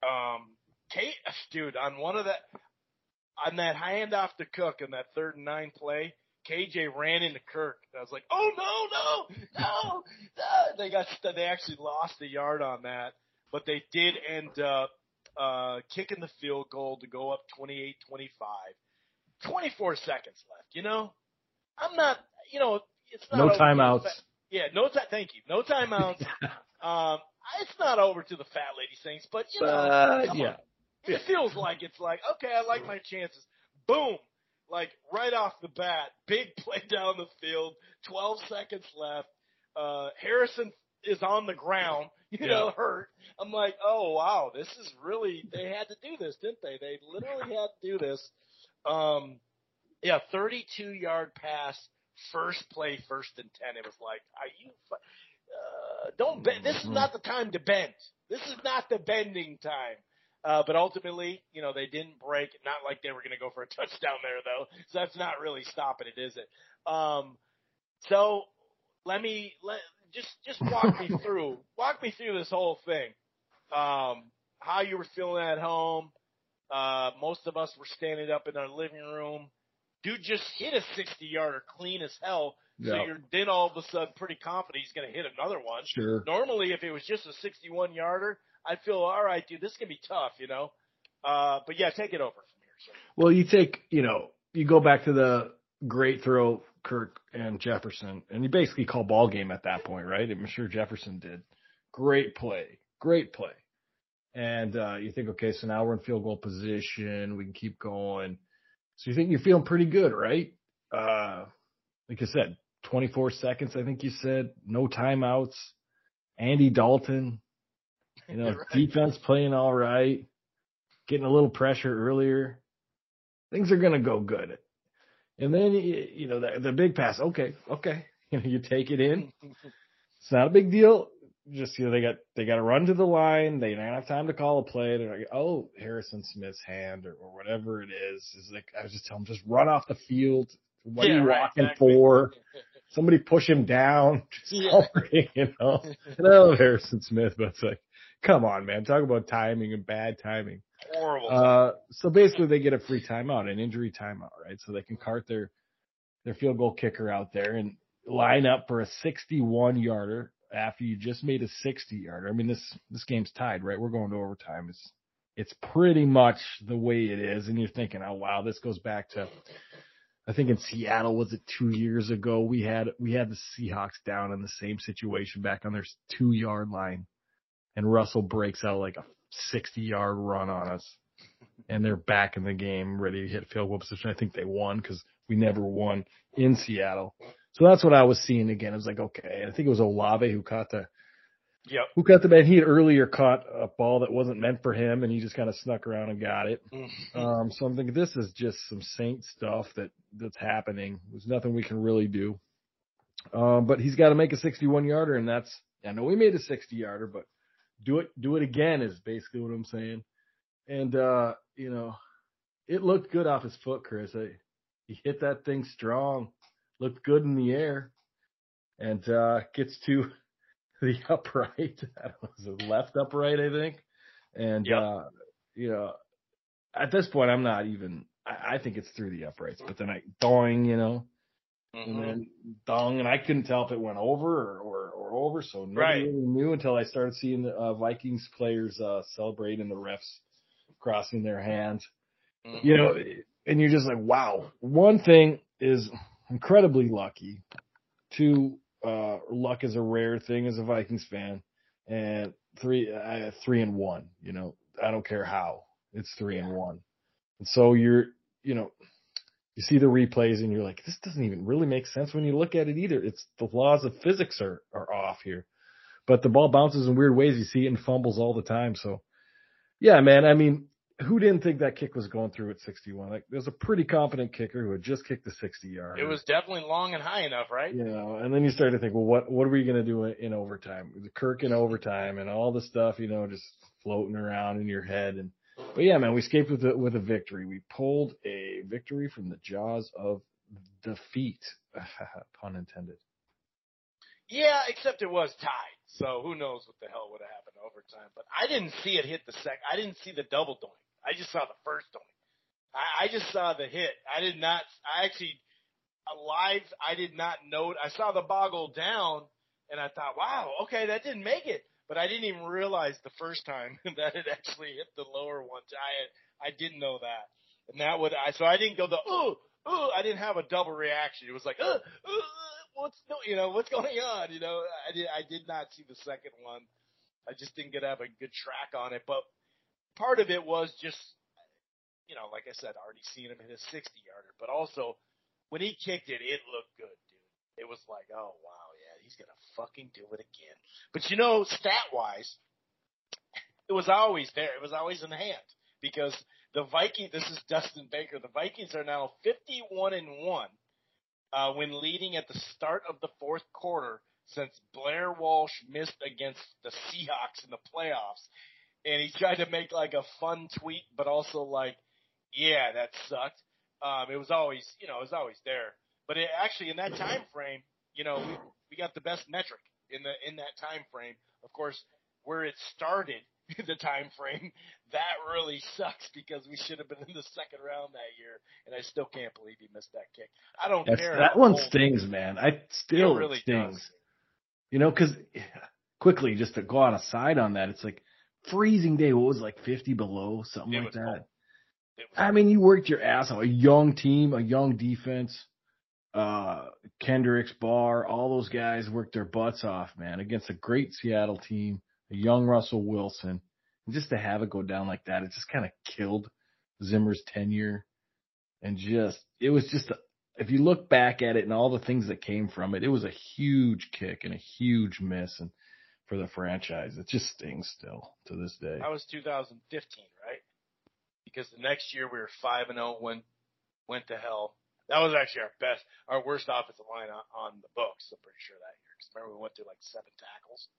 Um, Kate, dude, on one of that, on that handoff to Cook in that third and nine play, KJ ran into Kirk. I was like, oh no, no, no, no. They got, they actually lost a yard on that, but they did end up, uh, kicking the field goal to go up 28-25. 24 seconds left, you know? I'm not, you know, it's not No over to timeouts. fa- Yeah, no time. Thank you. No timeouts. um, it's not over to the fat lady Saints, but you know, But come yeah, on. it feels like it's like okay, I like my chances. Boom, like right off the bat, big play down the field. Twelve seconds left. Uh, Harrison is on the ground, you know, hurt. I'm like, oh wow, this is really. They had to do this, didn't they? They literally had to do this. Um, yeah, 32 yard pass, first play, first and ten. It was like, are you? Uh, don't bend. This is not the time to bend. This is not the bending time. Uh, but ultimately, you know, they didn't break. Not like they were going to go for a touchdown there, though. So that's not really stopping it, is it? Um, so let me let just just walk me through walk me through this whole thing. Um, how you were feeling at home. Uh, most of us were standing up in our living room. Dude just hit a 60 yarder clean as hell. So Yeah. you're then all of a sudden pretty confident he's going to hit another one. Sure. Normally, if it was just a 61 yarder, I'd feel all right, dude. This can be tough, you know. Uh, but yeah, take it over from here. So. Well, you take, you know, you go back to the great throw, Kirk and Jefferson, and you basically call ball game at that point, right? I'm sure Jefferson did. Great play, great play. And uh, you think, okay, so now we're in field goal position. We can keep going. So you think you're feeling pretty good, right? Uh, like I said, 24 seconds, I think you said, no timeouts. Andy Dalton, you know, Right. defense playing all right, getting a little pressure earlier. Things are going to go good. And then, you know, the, the big pass, okay, okay. You know, you take it in. It's not a big deal. Just, you know, they got, they got to run to the line. They don't have time to call a play. They're like, oh, Harrison Smith's hand or, or whatever it is. Is like, I was just telling him just run off the field. What Yeah, are you right, walking exactly. for? Somebody push him down. Just Yeah. you know. And I love Harrison Smith, but it's like, come on, man. Talk about timing and bad timing. Horrible. Uh, so basically they get a free timeout, an injury timeout, right? So they can cart their, their field goal kicker out there and line up for a 61 yarder after you just made a 60 yarder. I mean, this, this game's tied, right? We're going to overtime. It's, it's pretty much the way it is. And you're thinking, oh wow, this goes back to, I think in Seattle, was it two years ago? We had, we had the Seahawks down in the same situation back on their two yard line and Russell breaks out like a 60 yard run on us and they're back in the game ready to hit field goal position. I think they won because we never won in Seattle. So that's what I was seeing again. It was like, okay, I think it was Olave who caught the, yep. who caught the man. He had earlier caught a ball that wasn't meant for him and he just kind of snuck around and got it. Um, so I'm thinking this is just some saint stuff that that's happening. There's nothing we can really do. Um, but he's got to make a 61 yarder and that's, I know we made a 60 yarder, but do it, do it again is basically what I'm saying. And, uh, you know, it looked good off his foot, Chris. I, he hit that thing strong, looked good in the air and, uh, gets to the upright. I don't know, left upright, I think. And, Yep. uh, you know, at this point, I'm not even, I, I think it's through the uprights, but then I, doing, you know, and Mhm. then dong, and I couldn't tell if it went over or, or, or over, so nobody Right. really knew until I started seeing the uh, Vikings players uh, celebrate and the refs crossing their hands. Mhm. You know, and you're just like, wow. One thing is incredibly lucky. Two, uh, luck is a rare thing as a Vikings fan, and three, uh, three and one. You know, I don't care how it's three and one, and so you're, you know, you see the replays and you're like, this doesn't even really make sense when you look at it either. It's the laws of physics are, are off here. But the ball bounces in weird ways. You see it in fumbles all the time. So yeah, man. I mean, who didn't think that kick was going through at 61? Like there's a pretty confident kicker who had just kicked the 60 yard. It was definitely long and high enough, right? you know, and then you start to think, well, what, what are we going to do in, in overtime? The Kirk in overtime and all the stuff, you know, just floating around in your head. And, but yeah, man, we escaped with a, with a victory. We pulled a victory from the jaws of defeat. Pun intended. Yeah, except it was tied. So who knows what the hell would have happened overtime. But I didn't see it hit the sec. I didn't see the double doink. I just saw the first doink. I, I just saw the hit. I did not. I actually alive. I did not know. I saw the boggle down, and I thought, wow, okay, that didn't make it. But I didn't even realize the first time that it actually hit the lower one. I I didn't know that, and that would I. So I didn't go the oh oh. I didn't have a double reaction. It was like uh, uh what's no, you know what's going on? You know, I did I did not see the second one. I just didn't get to have a good track on it. But part of it was just, you know, like I said, already seeing him hit a 60 yarder, but also when he kicked it, it looked good, dude. It was like, oh wow, yeah, he's gonna fucking do it again. But you know, stat wise, it was always there. It was always in hand because the Vikings. This is Dustin Baker. The Vikings are now 51 and one uh, when leading at the start of the fourth quarter since Blair Walsh missed against the Seahawks in the playoffs. And he tried to make like a fun tweet, but also like, yeah, that sucked. Um, it was always, you know, it was always there. But it actually in that time frame, you know, we, we got the best metric in the in that time frame. Of course, where it started the time frame, that really sucks because we should have been in the second round that year, and I still can't believe he missed that kick. I don't That's, care. that one stings, man. I still It really stings. does. You know, because quickly just to go on a side on that, it's like freezing day. What was it, like fifty below, something It like that. cold. I mean, you worked your ass off. A young team, a young defense. Uh, Kendricks, Barr, all those guys worked their butts off, man, against a great Seattle team, a young Russell Wilson. And just to have it go down like that, it just kind of killed Zimmer's tenure. And just, it was just, a, if you look back at it and all the things that came from it, it was a huge kick and a huge miss. And for the franchise, it just stings still to this day. That was 2015, right? Because the next year we were five and oh, zero, when went to hell. That was actually our best, our worst offensive line on, on the books. I'm pretty sure that year. Because remember we went through like seven tackles,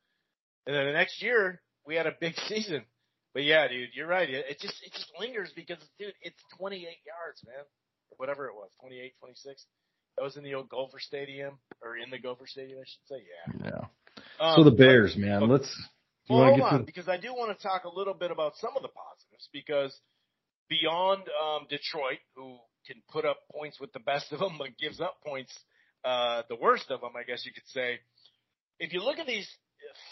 and then the next year we had a big season. But yeah, dude, you're right. It, it just it just lingers because dude, it's 28 yards, man, whatever it was, 28, 26. That was in the old Gopher Stadium, or in the Gopher Stadium, I should say. Yeah. Yeah. Um, So the but- Bears, man, but- let's, well, hold get on, to, because I do want to talk a little bit about some of the positives. Because beyond um, Detroit, who can put up points with the best of them, but gives up points uh, the worst of them, I guess you could say. If you look at these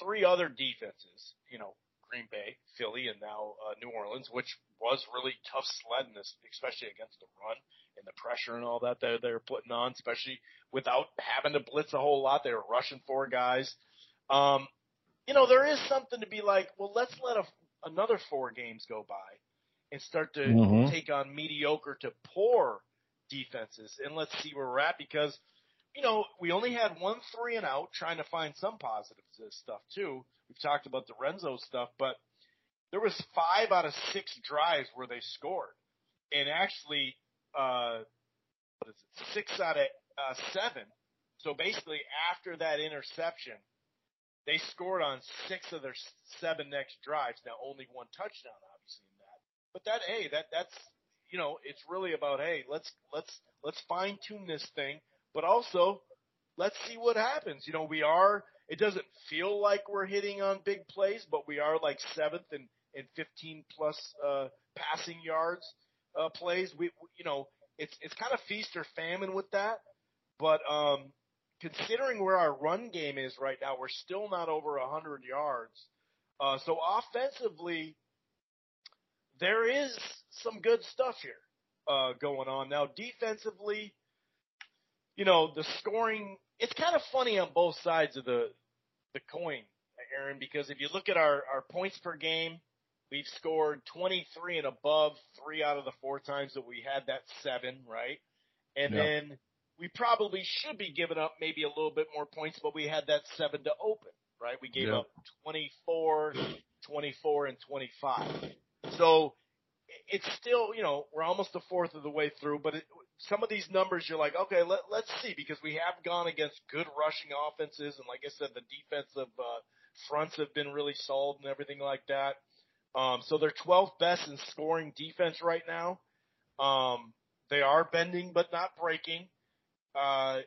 three other defenses, you know, Green Bay, Philly, and now uh, New Orleans, which was really tough sledding especially against the run and the pressure and all that that they were putting on, especially without having to blitz a whole lot. They were rushing four guys. Um, you know, there is something to be like, well, let's let a, another four games go by and start to Mhm. take on mediocre to poor defenses and let's see where we're at because, you know, we only had one three and out trying to find some positives to this stuff too. We've talked about the Renzo stuff, but there was five out of six drives where they scored. And actually, uh, what is it, six out of uh, seven. So basically after that interception, they scored on six of their seven next drives. Now only one touchdown, obviously in that. But that hey, that that's you know, it's really about hey, let's let's let's fine tune this thing, but also let's see what happens. You know, we are. It doesn't feel like we're hitting on big plays, but we are like seventh and and 15 plus uh, passing yards uh, plays. We, we you know, it's it's kind of feast or famine with that. But um, considering where our run game is right now, we're still not over 100 yards. Uh, so offensively, there is some good stuff here uh, going on. Now defensively, you know, the scoring, it's kind of funny on both sides of the, the coin, Aaron, because if you look at our, our points per game, we've scored 23 and above three out of the four times that we had that seven, right? And Yeah. then we probably should be giving up maybe a little bit more points, but we had that seven to open, right? We gave Yeah. up 24, 24, and 25. So it's still, you know, we're almost a fourth of the way through, but it, some of these numbers you're like, okay, let, let's see, because we have gone against good rushing offenses, and like I said, the defensive uh, fronts have been really solid and everything like that. Um, so they're 12th best in scoring defense right now. Um, they are bending but not breaking. Uh,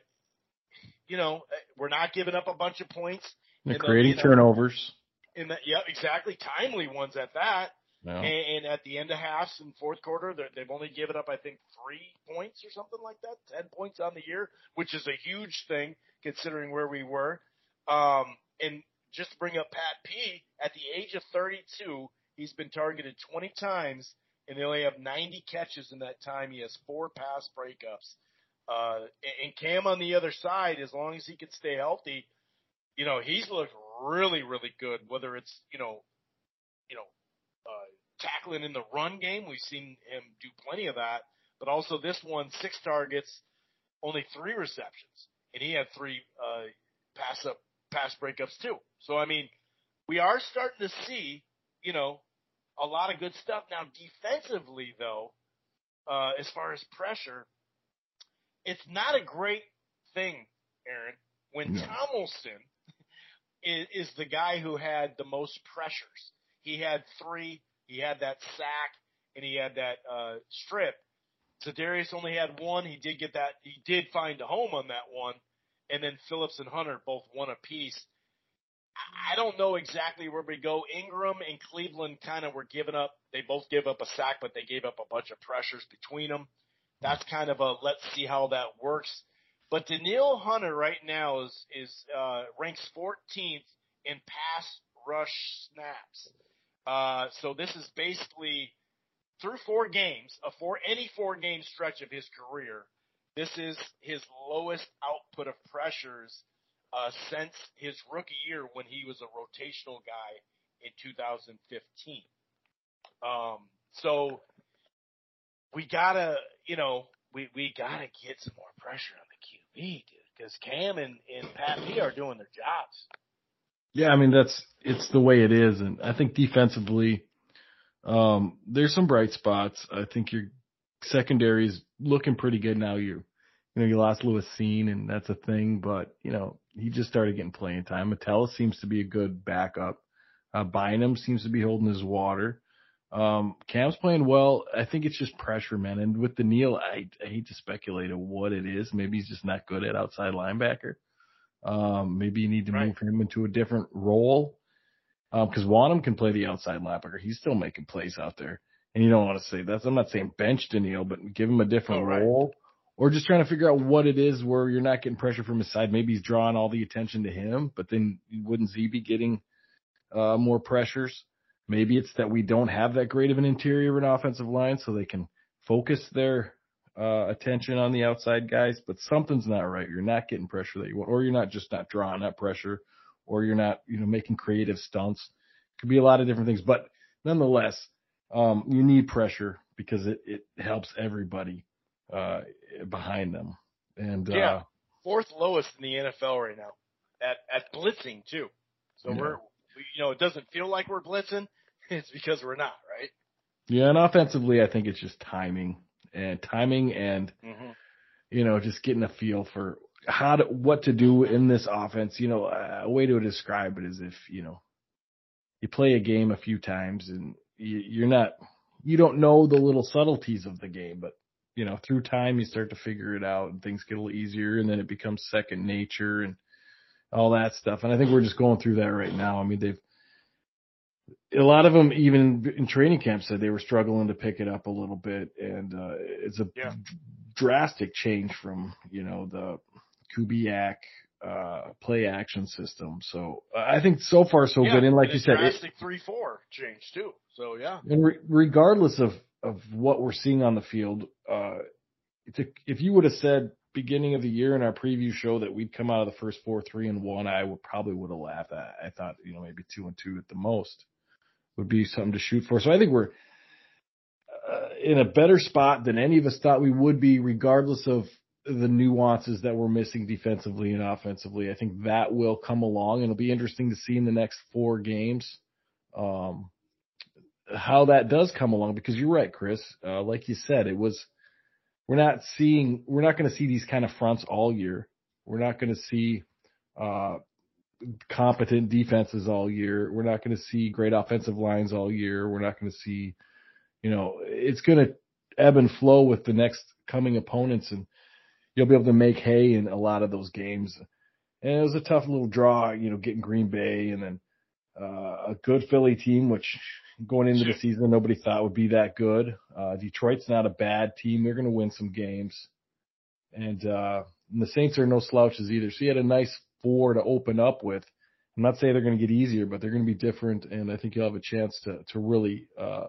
you know, we're not giving up a bunch of points. they're creating you know, turnovers. In that, yeah, exactly, timely ones at that. No. And, and at the end of halves and fourth quarter, they've only given up, I think, three points or something like that, ten points on the year, which is a huge thing considering where we were. Um, and just to bring up Pat P, at the age of 32, he's been targeted 20 times, and they only have 90 catches in that time. He has four pass breakups. Uh, and- Cam on the other side, as long as he can stay healthy, you know, he's looked really, really good. Whether it's you know, you know, uh, tackling in the run game, we've seen him do plenty of that. But also this one, six targets, only three receptions, and he had three uh, pass up pass breakups too. So I mean, we are starting to see, you know, a lot of good stuff now. Defensively, though, uh, as far as pressure, it's not a great thing, Aaron, when No. Tomlinson is, is the guy who had the most pressures. He had three. He had that sack, and he had that uh, strip. Darius only had one. He did get that. He did find a home on that one, and then Phillips and Hunter both one apiece. I don't know exactly where we go. Ingram and Cleveland kind of were giving up. They both gave up a sack, but they gave up a bunch of pressures between them. That's kind of a let's see how that works. But Danielle Hunter right now is is uh, ranks 14th in pass rush snaps. Uh, so this is basically through four games, a four any four game stretch of his career. This is his lowest output of pressures uh, since his rookie year when he was a rotational guy in 2015. Um, so we gotta, you know, we, we gotta get some more pressure on the QB, dude, because Cam and, and Pat P are doing their jobs. Yeah, I mean that's it's the way it is, and I think defensively, um, there's some bright spots. I think your secondary is looking pretty good now. You, you know, you lost Lewis Cine, and that's a thing, but you know, he just started getting playing time. Mattel seems to be a good backup. Uh, Bynum seems to be holding his water. Um, Cam's playing well. I think it's just pressure, man. And with Danielle, I, I hate to speculate on what it is. Maybe he's just not good at outside linebacker. Um, maybe you need to Right. move him into a different role. Um, cause Wonnum can play the outside linebacker. He's still making plays out there. And you don't want to say that's, I'm not saying bench Danielle, but give him a different Oh, right. role or just trying to figure out what it is where you're not getting pressure from his side. Maybe he's drawing all the attention to him, but then wouldn't Z be getting, uh, more pressures? Maybe it's that we don't have that great of an interior of an offensive line so they can focus their uh, attention on the outside guys, but something's not right. You're not getting pressure that you want, or you're not just not drawing that pressure, or you're not, you know, making creative stunts. Could be a lot of different things, but nonetheless, um, you need pressure because it, it helps everybody, uh, behind them. And, Yeah. uh, Fourth lowest in the NFL right now at, at blitzing too. So Yeah. we're, you know, it doesn't feel like we're blitzing. It's because we're not, right? yeah, and offensively, I think it's just timing and timing and Mm-hmm. you know, just getting a feel for how to, what to do in this offense. You know, a way to describe it is if, you know, you play a game a few times and you, you're not, you don't know the little subtleties of the game, but you know, through time you start to figure it out and things get a little easier and then it becomes second nature and all that stuff. And I think we're just going through that right now. I mean, they've, a lot of them even in training camp said they were struggling to pick it up a little bit and uh it's a Yeah. drastic change from you know the Kubiak uh play action system so uh, I think so far so yeah, good and like and you said it, drastic three four change too. So yeah, and re- regardless of of what we're seeing on the field uh a, if you would have said beginning of the year in our preview show that we'd come out of the first four three and one I would probably would have laughed at I thought you know maybe two and two at the most would be something to shoot for. So I think we're uh, in a better spot than any of us thought we would be, regardless of the nuances that we're missing defensively and offensively. I think that will come along, and it'll be interesting to see in the next four games um, how that does come along. Because you're right, Chris. Uh, like you said, it was we're not seeing we're not going to see these kind of fronts all year. We're not going to see uh, competent defenses all year. We're not going to see great offensive lines all year. We're not going to see, you know, it's going to ebb and flow with the next coming opponents and you'll be able to make hay in a lot of those games. And it was a tough little draw, you know, getting Green Bay and then uh, a good Philly team, which going into the season nobody thought would be that good. Uh, Detroit's not a bad team. They're going to win some games. And, uh, and the Saints are no slouches either. So you had a nice four to open up with. I'm not saying they're going to get easier, but they're going to be different, and I think you'll have a chance to to really uh,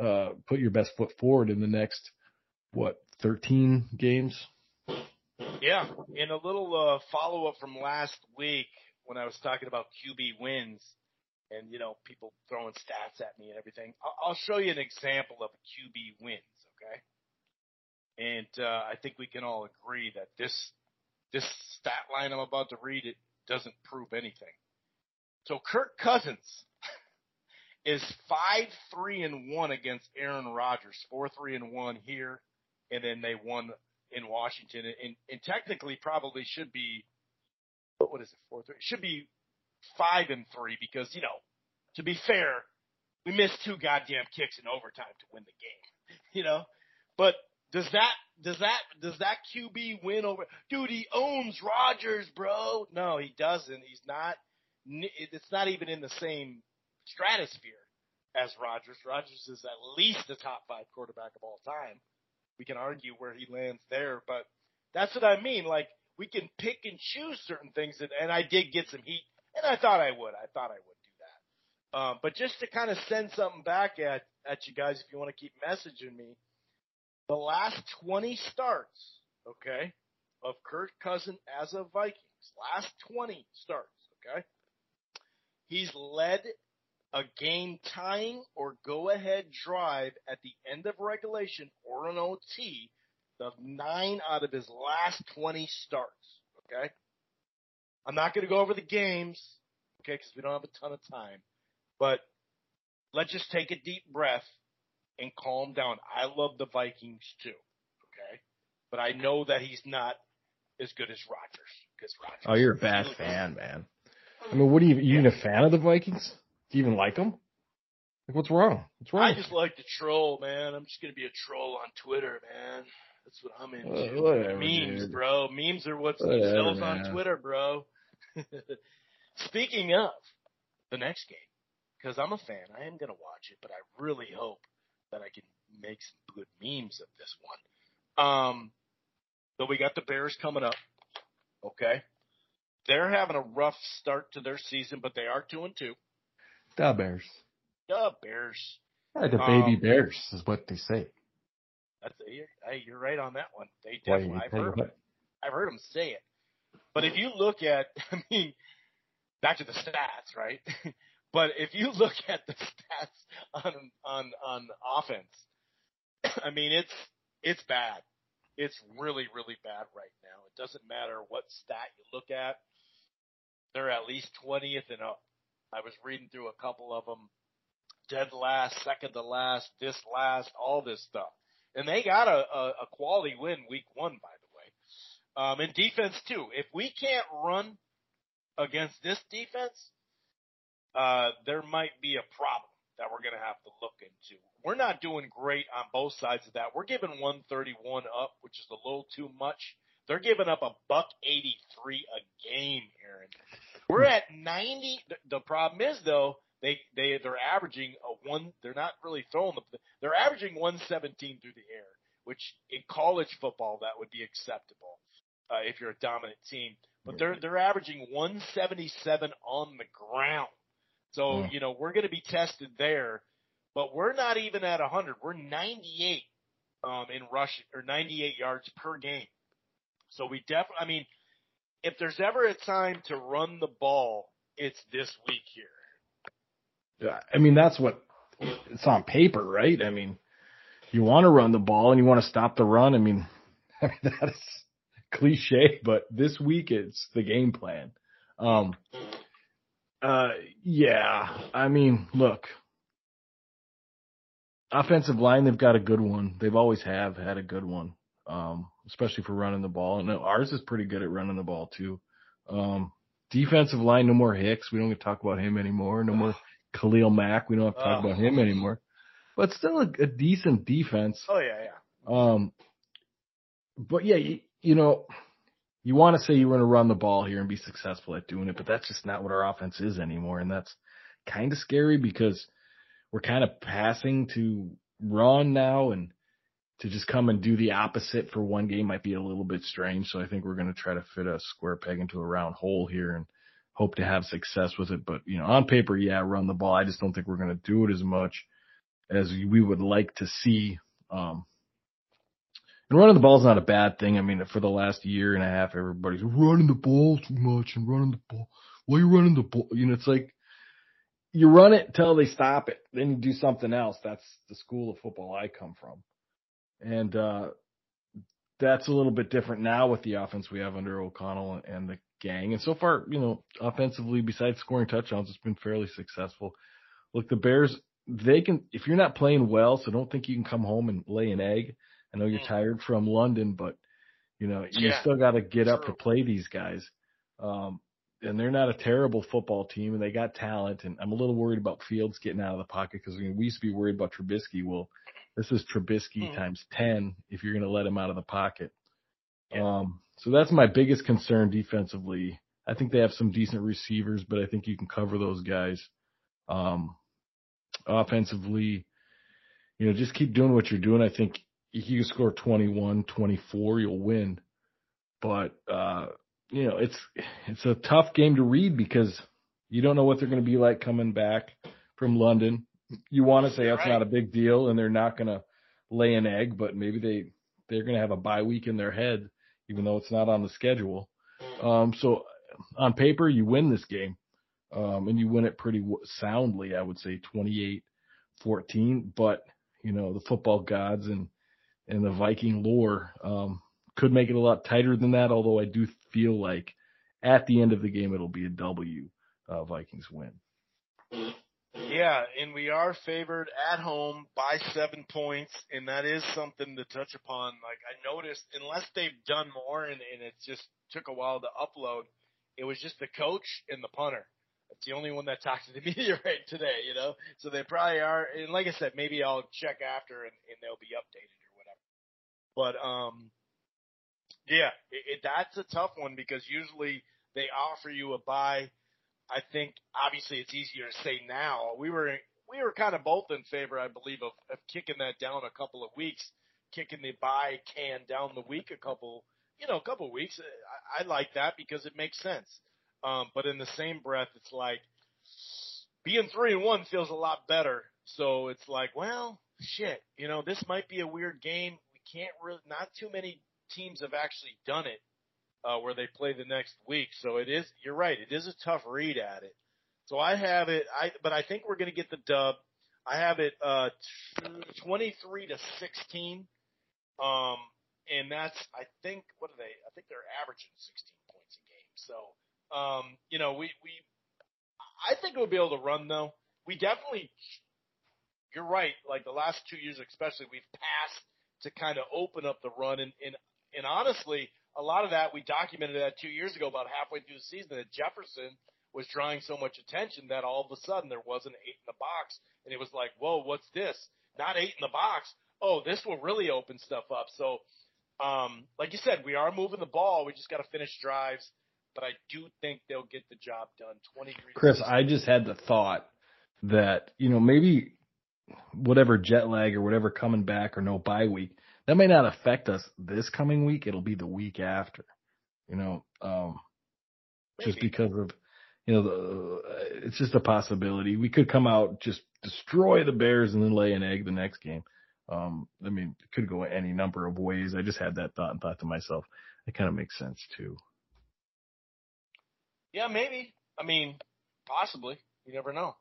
uh, put your best foot forward in the next what 13 games. yeah. And a little uh, follow up from last week when I was talking about QB wins, and you know people throwing stats at me and everything. I'll, I'll show you an example of QB wins, okay? And uh, I think we can all agree that this this stat line I'm about to read it doesn't prove anything. So Kirk Cousins is five three and one against Aaron Rodgers, four three and one here, and then they won in Washington, and, and technically probably should be what is it four three? Should be five and three because you know to be fair, we missed two goddamn kicks in overtime to win the game, you know, but does that does that does that QB win over? Dude, he owns Rodgers, bro. No, he doesn't. He's not. it's not even in the same stratosphere as Rodgers. Rodgers is at least a top five quarterback of all time. We can argue where he lands there, but that's what I mean. Like we can pick and choose certain things, and, and I did get some heat, and I thought I would. I thought I would do that. Um, but just to kind of send something back at at you guys, if you want to keep messaging me, the last 20 starts, okay, of Kirk Cousin as a Vikings, last 20 starts, okay, he's led a game tying or go ahead drive at the end of regulation or an OT of nine out of his last 20 starts. Okay. I'm not going to go over the games. Okay. Cause we don't have a ton of time, but let's just take a deep breath and calm down. I love the Vikings too. Okay. But I know that he's not as good as Rodgers. Because Rodgers. Oh, you're a bad fan, man. I mean, what are you, you even a fan of the Vikings? Do you even like them? Like, what's wrong? What's wrong? I just like to troll, man. I'm just gonna be a troll on Twitter, man. That's what I'm into. Whatever, Memes, dude. bro. Memes are what sells on Twitter, bro. Speaking of the next game, because I'm a fan, I am gonna watch it, but I really hope that I can make some good memes of this one. Um, but we got the Bears coming up. Okay, they're having a rough start to their season, but they are two and two. The Bears. The Bears. Yeah, the baby um, Bears is what they say. That's hey, you're right on that one. They definitely. I've heard, them, I've heard them say it. But if you look at, I mean, back to the stats, right? but if you look at the stats on on on offense, I mean, it's it's bad. It's really really bad right now. It doesn't matter what stat you look at. They're at least 20th and up. I was reading through a couple of them. Dead last, second to last, this last, all this stuff. And they got a, a, a quality win week one, by the way. Um, and defense too. If we can't run against this defense, uh, there might be a problem that we're going to have to look into. We're not doing great on both sides of that. We're giving 131 up, which is a little too much. They're giving up a buck 83 a game, Aaron. We're at 90. The problem is though, they they they're averaging a one. They're not really throwing the. They're averaging 117 through the air, which in college football that would be acceptable uh, if you're a dominant team. But they're they're averaging 177 on the ground. So you know we're going to be tested there, but we're not even at 100. We're 98 um, in rush or 98 yards per game. So we definitely. I mean, if there's ever a time to run the ball, it's this week here. Yeah, I mean that's what it's on paper, right? I mean, you want to run the ball and you want to stop the run. I mean, I mean that is cliche, but this week it's the game plan. Um, uh, yeah, I mean, look, offensive line, they've got a good one. They've always have had a good one. Um, especially for running the ball. And ours is pretty good at running the ball too. Um, defensive line, no more Hicks. We don't get to talk about him anymore. No more Khalil Mack. We don't have to talk about him anymore. But still a, a decent defense. Oh yeah, yeah. Um, but yeah, you, you know, you want to say you want to run the ball here and be successful at doing it, but that's just not what our offense is anymore. And that's kind of scary because we're kind of passing to run now and to just come and do the opposite for one game might be a little bit strange. So I think we're going to try to fit a square peg into a round hole here and hope to have success with it. But, you know, on paper, yeah, run the ball. I just don't think we're going to do it as much as we would like to see. Um, and running the ball is not a bad thing. I mean, for the last year and a half, everybody's running the ball too much and running the ball. Why are you running the ball? You know, it's like you run it until they stop it. Then you do something else. That's the school of football I come from. And, uh, that's a little bit different now with the offense we have under O'Connell and the gang. And so far, you know, offensively, besides scoring touchdowns, it's been fairly successful. Look, the Bears, they can, if you're not playing well, so don't think you can come home and lay an egg. I know you're mm. tired from London, but you know, you yeah, still got to get true. up to play these guys. Um, and they're not a terrible football team and they got talent. And I'm a little worried about Fields getting out of the pocket because I mean, we used to be worried about Trubisky. Well, this is Trubisky hmm. times 10 if you're going to let him out of the pocket. Yeah. Um, so that's my biggest concern defensively I think they have some decent receivers, but I think you can cover those guys. Um, offensively, you know, just keep doing what you're doing. I think if you score 21, 24, you'll win. But, uh, you know, it's, it's a tough game to read because you don't know what they're going to be like coming back from London. You want to say that's right. not a big deal and they're not going to lay an egg, but maybe they, they're going to have a bye week in their head, even though it's not on the schedule. Um, so on paper, you win this game. Um, and you win it pretty soundly, I would say 28 14, but you know, the football gods and, and the Viking lore, um, could make it a lot tighter than that. Although I do feel like at the end of the game, it'll be a W, uh, Vikings win. Yeah, and we are favored at home by seven points, and that is something to touch upon. Like I noticed, unless they've done more and, and it just took a while to upload, it was just the coach and the punter. It's the only one that talked to the media right today, you know. So they probably are, and like I said, maybe I'll check after and, and they'll be updated. But um, yeah, it, it, that's a tough one because usually they offer you a bye I think obviously it's easier to say now. We were we were kind of both in favor, I believe, of, of kicking that down a couple of weeks, kicking the bye can down the week a couple, you know, a couple of weeks. I, I like that because it makes sense. Um, but in the same breath, it's like being three and one feels a lot better. So it's like, well, shit, you know, this might be a weird game. Can't really, not too many teams have actually done it uh, where they play the next week. So it is, you're right, it is a tough read at it. So I have it, I, but I think we're going to get the dub. I have it, uh, 23 to 16. Um, and that's, I think, what are they? I think they're averaging 16 points a game. So, um, you know, we, we, I think we'll be able to run though. We definitely, you're right. Like the last two years, especially, we've passed to kind of open up the run and, and, and honestly, a lot of that we documented that two years ago, about halfway through the season, that Jefferson was drawing so much attention that all of a sudden there wasn't eight in the box, and it was like, whoa, what's this? Not eight in the box. Oh, this will really open stuff up. So, um, like you said, we are moving the ball. We just got to finish drives, but I do think they'll get the job done. Twenty. Chris, I just had the thought that you know maybe whatever jet lag or whatever coming back or no bye week that may not affect us this coming week. It'll be the week after, you know, um, just because of, you know, the, it's just a possibility. We could come out, just destroy the Bears and then lay an egg the next game. Um, I mean, it could go any number of ways. I just had that thought and thought to myself, it kind of makes sense too. Yeah, maybe. I mean, possibly. You never know.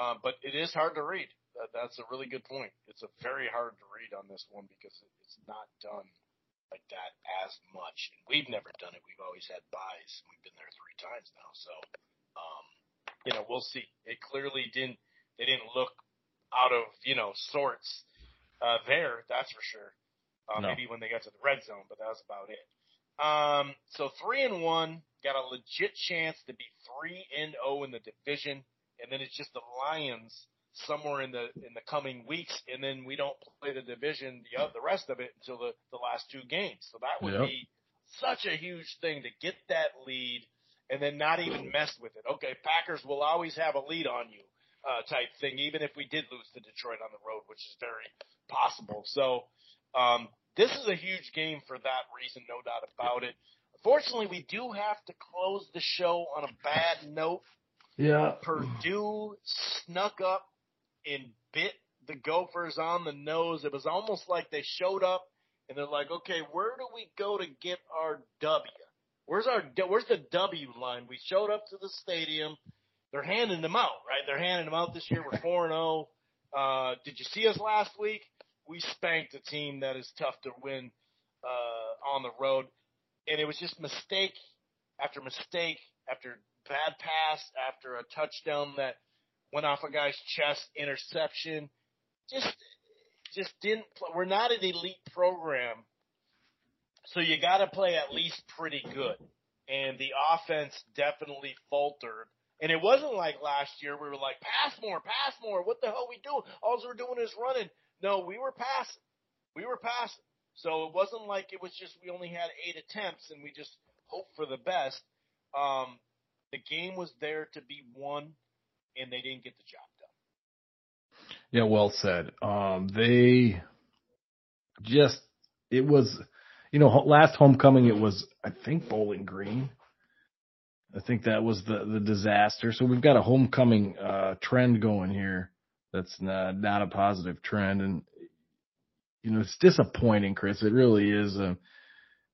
Uh, but it is hard to read. That, that's a really good point. It's a very hard to read on this one because it's not done like that as much. And we've never done it. We've always had byes. We've been there three times now. So, um, you know, we'll see. It clearly didn't, they didn't look out of, you know, sorts, uh, there. That's for sure. Uh, no. maybe when they got to the red zone, but that was about it. Um, so three and one got a legit chance to be three and oh in the division. And then it's just the Lions somewhere in the in the coming weeks, and then we don't play the division the the rest of it until the the last two games. So that would yep. be such a huge thing to get that lead and then not even mess with it. Okay, Packers will always have a lead on you, uh, type thing, even if we did lose to Detroit on the road, which is very possible. So um, this is a huge game for that reason, no doubt about it. Unfortunately, we do have to close the show on a bad note. Yeah. Purdue snuck up and bit the Gophers on the nose. It was almost like they showed up and they're like, okay, where do we go to get our W? Where's our where's the W line? We showed up to the stadium. They're handing them out, right? They're handing them out this year. We're four and zero. Oh. Uh, did you see us last week? We spanked a team that is tough to win uh, on the road, and it was just mistake after mistake after bad pass after a touchdown that went off a guy's chest, interception. Just, just didn't. We're not an elite program, so you got to play at least pretty good. And the offense definitely faltered. And it wasn't like last year we were like, pass more, pass more. What the hell are we doing? All we're doing is running. No, we were passing. We were passing. So it wasn't like it was just we only had eight attempts and we just hoped for the best. Um, the game was there to be won, and they didn't get the job done. Yeah, well said. Um, they just it was, you know, last homecoming it was I think Bowling Green. I think that was the the disaster. So we've got a homecoming uh, trend going here. That's not not a positive trend, and you know it's disappointing, Chris. It really is. Uh,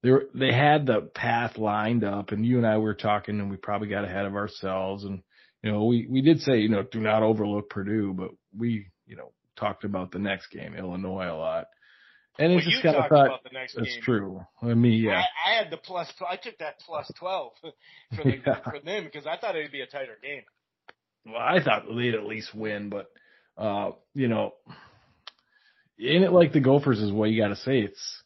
they were, they had the path lined up, and you and I were talking, and we probably got ahead of ourselves. And you know, we we did say, you know, do not overlook Purdue, but we, you know, talked about the next game, Illinois, a lot. And well, just kind of thought about the next that's game. true. I mean, yeah, I, I had the plus. I took that plus twelve for the, yeah. for them because I thought it would be a tighter game. Well, I thought they'd at least win, but uh, you know, in it like the Gophers is what you got to say. It's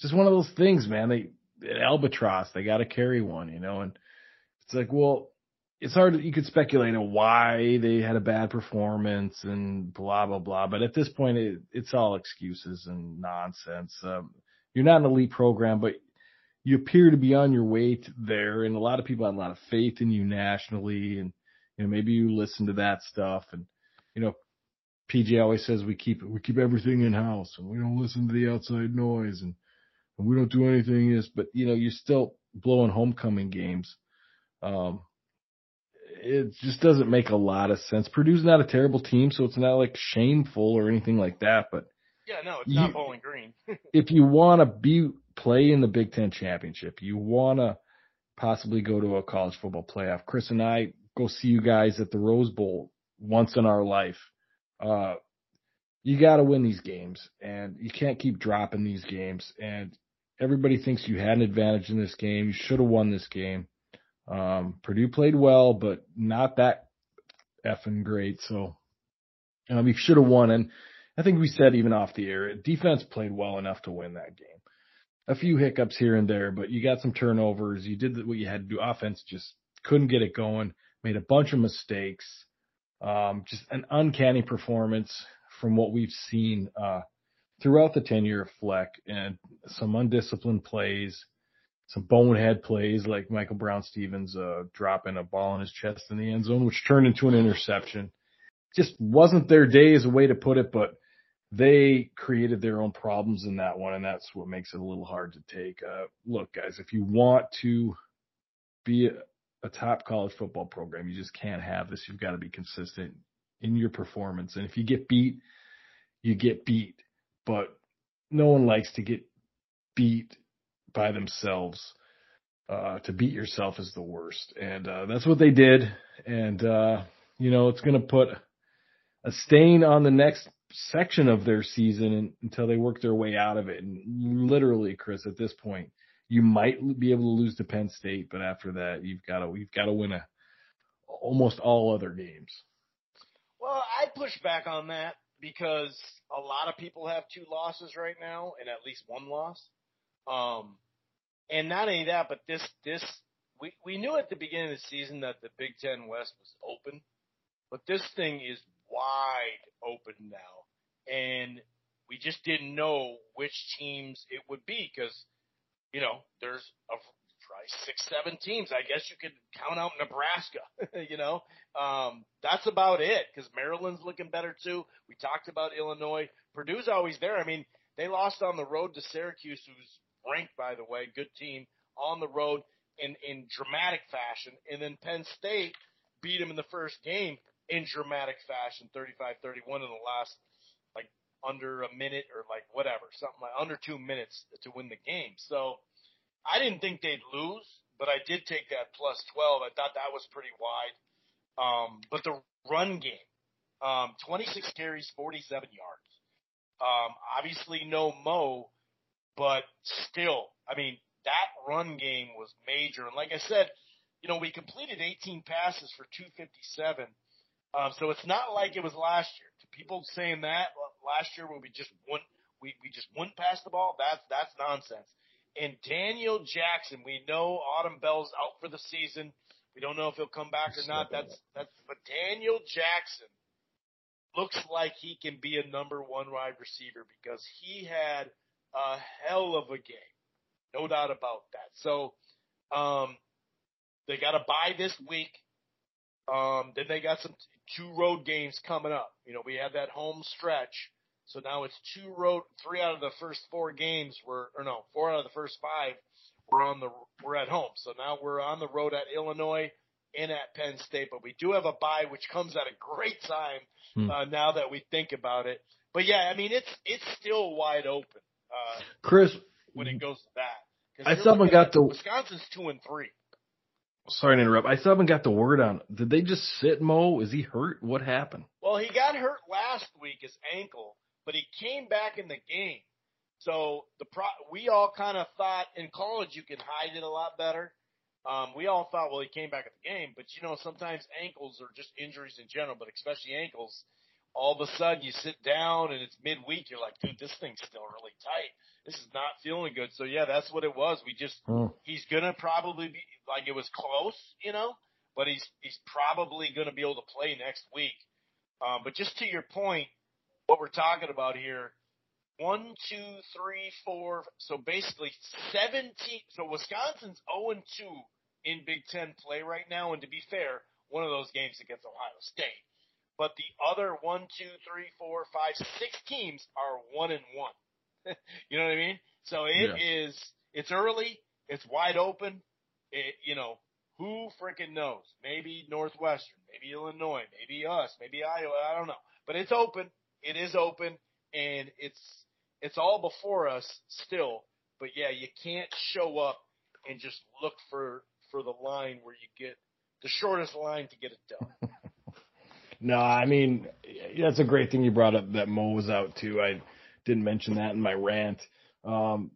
just one of those things, man. They albatross, they got to carry one, you know, and it's like, well, it's hard. You could speculate on why they had a bad performance and blah blah blah. But at this point, it, it's all excuses and nonsense. Um, you're not an elite program, but you appear to be on your way to there, and a lot of people have a lot of faith in you nationally, and you know maybe you listen to that stuff, and you know PJ always says we keep we keep everything in house, and we don't listen to the outside noise, and, and we don't do anything. Is but you know you're still blowing homecoming games. Um, it just doesn't make a lot of sense. Purdue's not a terrible team, so it's not like shameful or anything like that. But yeah, no, it's you, not Bowling Green. if you want to be play in the Big Ten championship, you want to possibly go to a college football playoff. Chris and I go see you guys at the Rose Bowl once in our life. Uh, you got to win these games, and you can't keep dropping these games. And everybody thinks you had an advantage in this game. You should have won this game. Um, Purdue played well, but not that effing great. So um, you should have won. And I think we said even off the air, defense played well enough to win that game. A few hiccups here and there, but you got some turnovers. You did what you had to do. Offense just couldn't get it going. Made a bunch of mistakes. Um, just an uncanny performance from what we've seen uh, throughout the tenure of Fleck, and some undisciplined plays some bonehead plays like Michael Brown-Stephens uh, dropping a ball in his chest in the end zone, which turned into an interception. Just wasn't their day is a way to put it, but they created their own problems in that one, and that's what makes it a little hard to take. Uh, look, guys, if you want to be a, a top college football program, you just can't have this. You've got to be consistent in your performance, and if you get beat, you get beat. But no one likes to get beat by themselves. Uh, to beat yourself is the worst. And, uh, that's what they did. And, uh, you know, it's going to put a stain on the next section of their season until they work their way out of it. And literally, Chris, at this point, you might be able to lose to Penn State, but after that, you've got to, you've got to win a, almost all other games. Well, I push back on that because a lot of people have two losses right now and at least one loss. Um, and not only that, but this, this, we, we knew at the beginning of the season that the Big Ten West was open, but this thing is wide open now. And we just didn't know which teams it would be because, you know, there's a, probably six, seven teams. I guess you could count out Nebraska, you know, um, that's about it because Maryland's looking better too. We talked about Illinois. Purdue's always there. I mean, they lost on the road to Syracuse, who's ranked, by the way, good team on the road in, in dramatic fashion. And then Penn State beat them in the first game in dramatic fashion, 35-31 in the last, like, under a minute or like whatever, something like under two minutes to win the game. So I didn't think they'd lose, but I did take that plus 12. I thought that was pretty wide. Um, but the run game, um, 26 carries, 47 yards. Um, obviously no Mo, but still, I mean, that run game was major. And like I said, you know, we completed 18 passes for 257. Um, so it's not like it was last year. To people saying that last year when we just wouldn't, we, we just wouldn't pass the ball, that's, that's nonsense. And Daniel Jackson, we know Autman-Bell's out for the season. We don't know if he'll come back or not. That's, that's, but Daniel Jackson looks like he can be a number one wide receiver because he had – a hell of a game. No doubt about that. So, um, they got to bye this week. Um, then they got some two road games coming up. You know, we had that home stretch. So now it's two road, three out of the first four games were, or no, four out of the first five were on the, we're at home. So now we're on the road at Illinois and at Penn State, but we do have a bye, which comes at a great time, hmm. uh, now that we think about it. But yeah, I mean, it's, it's still wide open, uh, Chris, when it goes to that. I still haven't got the Wisconsin's two and three. Sorry to interrupt. I still haven't got the word on. Did they just sit Mo? Is he hurt? What happened? Well, he got hurt last week, his ankle, but he came back in the game. So the pro, we all kind of thought in college you can hide it a lot better. Um, we all thought, well, he came back at the game, but you know, sometimes ankles are just injuries in general, but especially ankles. All of a sudden you sit down and it's midweek. You're like, dude, this thing's still really tight. This is not feeling good. So yeah, that's what it was. We just, hmm. he's gonna probably be like it was close, you know, but he's, he's probably gonna be able to play next week. Um, but just to your point, what we're talking about here, one, two, three, four. So basically 17. So Wisconsin's 0 and 2 in Big Ten play right now. And to be fair, one of those games against Ohio State. But the other one, two, three, four, five, six teams are one and one. you know what I mean? So it yeah. is. It's early. It's wide open. It, you know, who freaking knows? Maybe Northwestern, maybe Illinois, maybe us, maybe Iowa. I don't know. But it's open. It is open, and it's it's all before us still. But yeah, you can't show up and just look for for the line where you get the shortest line to get it done. no, I mean that's a great thing you brought up that Mo was out too. I didn't mention that in my rant. Um,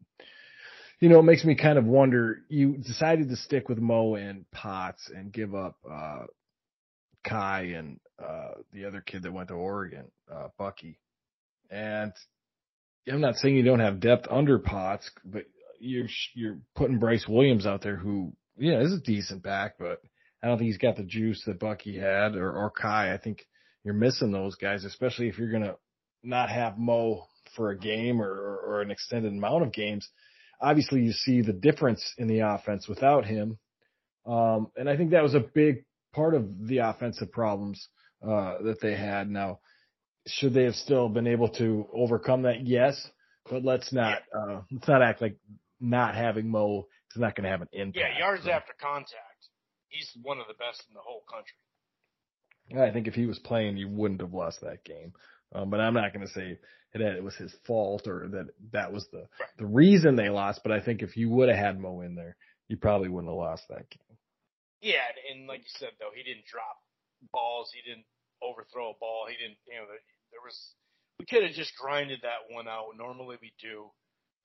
you know, it makes me kind of wonder. You decided to stick with Mo and Potts and give up uh, Ky and uh, the other kid that went to Oregon, uh, Bucky. And I'm not saying you don't have depth under Potts, but you're you're putting Bryce Williams out there, who yeah is a decent back, but I don't think he's got the juice that Bucky had or or Ky. I think you're missing those guys, especially if you're gonna not have Mo for a game or, or, or an extended amount of games. Obviously, you see the difference in the offense without him, um, and I think that was a big part of the offensive problems uh, that they had. Now, should they have still been able to overcome that? Yes, but let's not uh, let's not act like not having Mo is not going to have an impact. Yeah, yards so. after contact, he's one of the best in the whole country. Yeah, I think if he was playing, you wouldn't have lost that game. Um, but I'm not going to say that it was his fault or that that was the right. the reason they lost. But I think if you would have had Mo in there, you probably wouldn't have lost that game. Yeah, and like you said though, he didn't drop balls. He didn't overthrow a ball. He didn't, you know, there was, we could have just grinded that one out. Normally we do,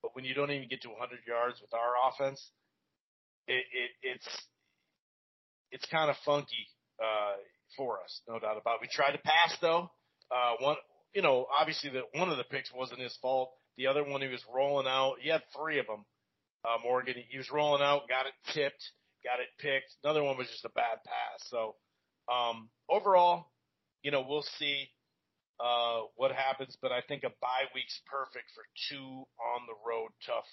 but when you don't even get to 100 yards with our offense, it, it it's, it's kind of funky, uh, for us, no doubt about it. We tried to pass though. Uh, one, you know, obviously that one of the picks wasn't his fault. The other one he was rolling out. He had three of them. Uh, Morgan, he was rolling out, got it tipped, got it picked. Another one was just a bad pass. So, um, overall, you know, we'll see uh, what happens, but I think a bye week's perfect for two on the road tough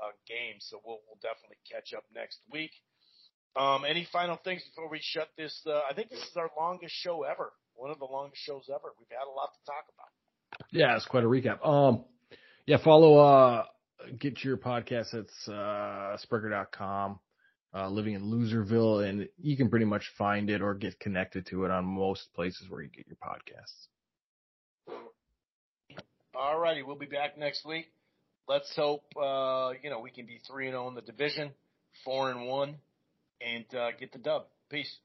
uh, games. So we'll we'll definitely catch up next week. Um, any final things before we shut this? Uh, I think this is our longest show ever. One of the longest shows ever. We've had a lot to talk about. Yeah, it's quite a recap. Um, yeah, follow, uh, get your podcast It's, uh, Spreaker.com uh, living in Loserville, and you can pretty much find it or get connected to it on most places where you get your podcasts. All righty, we'll be back next week. Let's hope uh, you know we can be three and zero oh in the division, four and one, and uh, get the dub. Peace.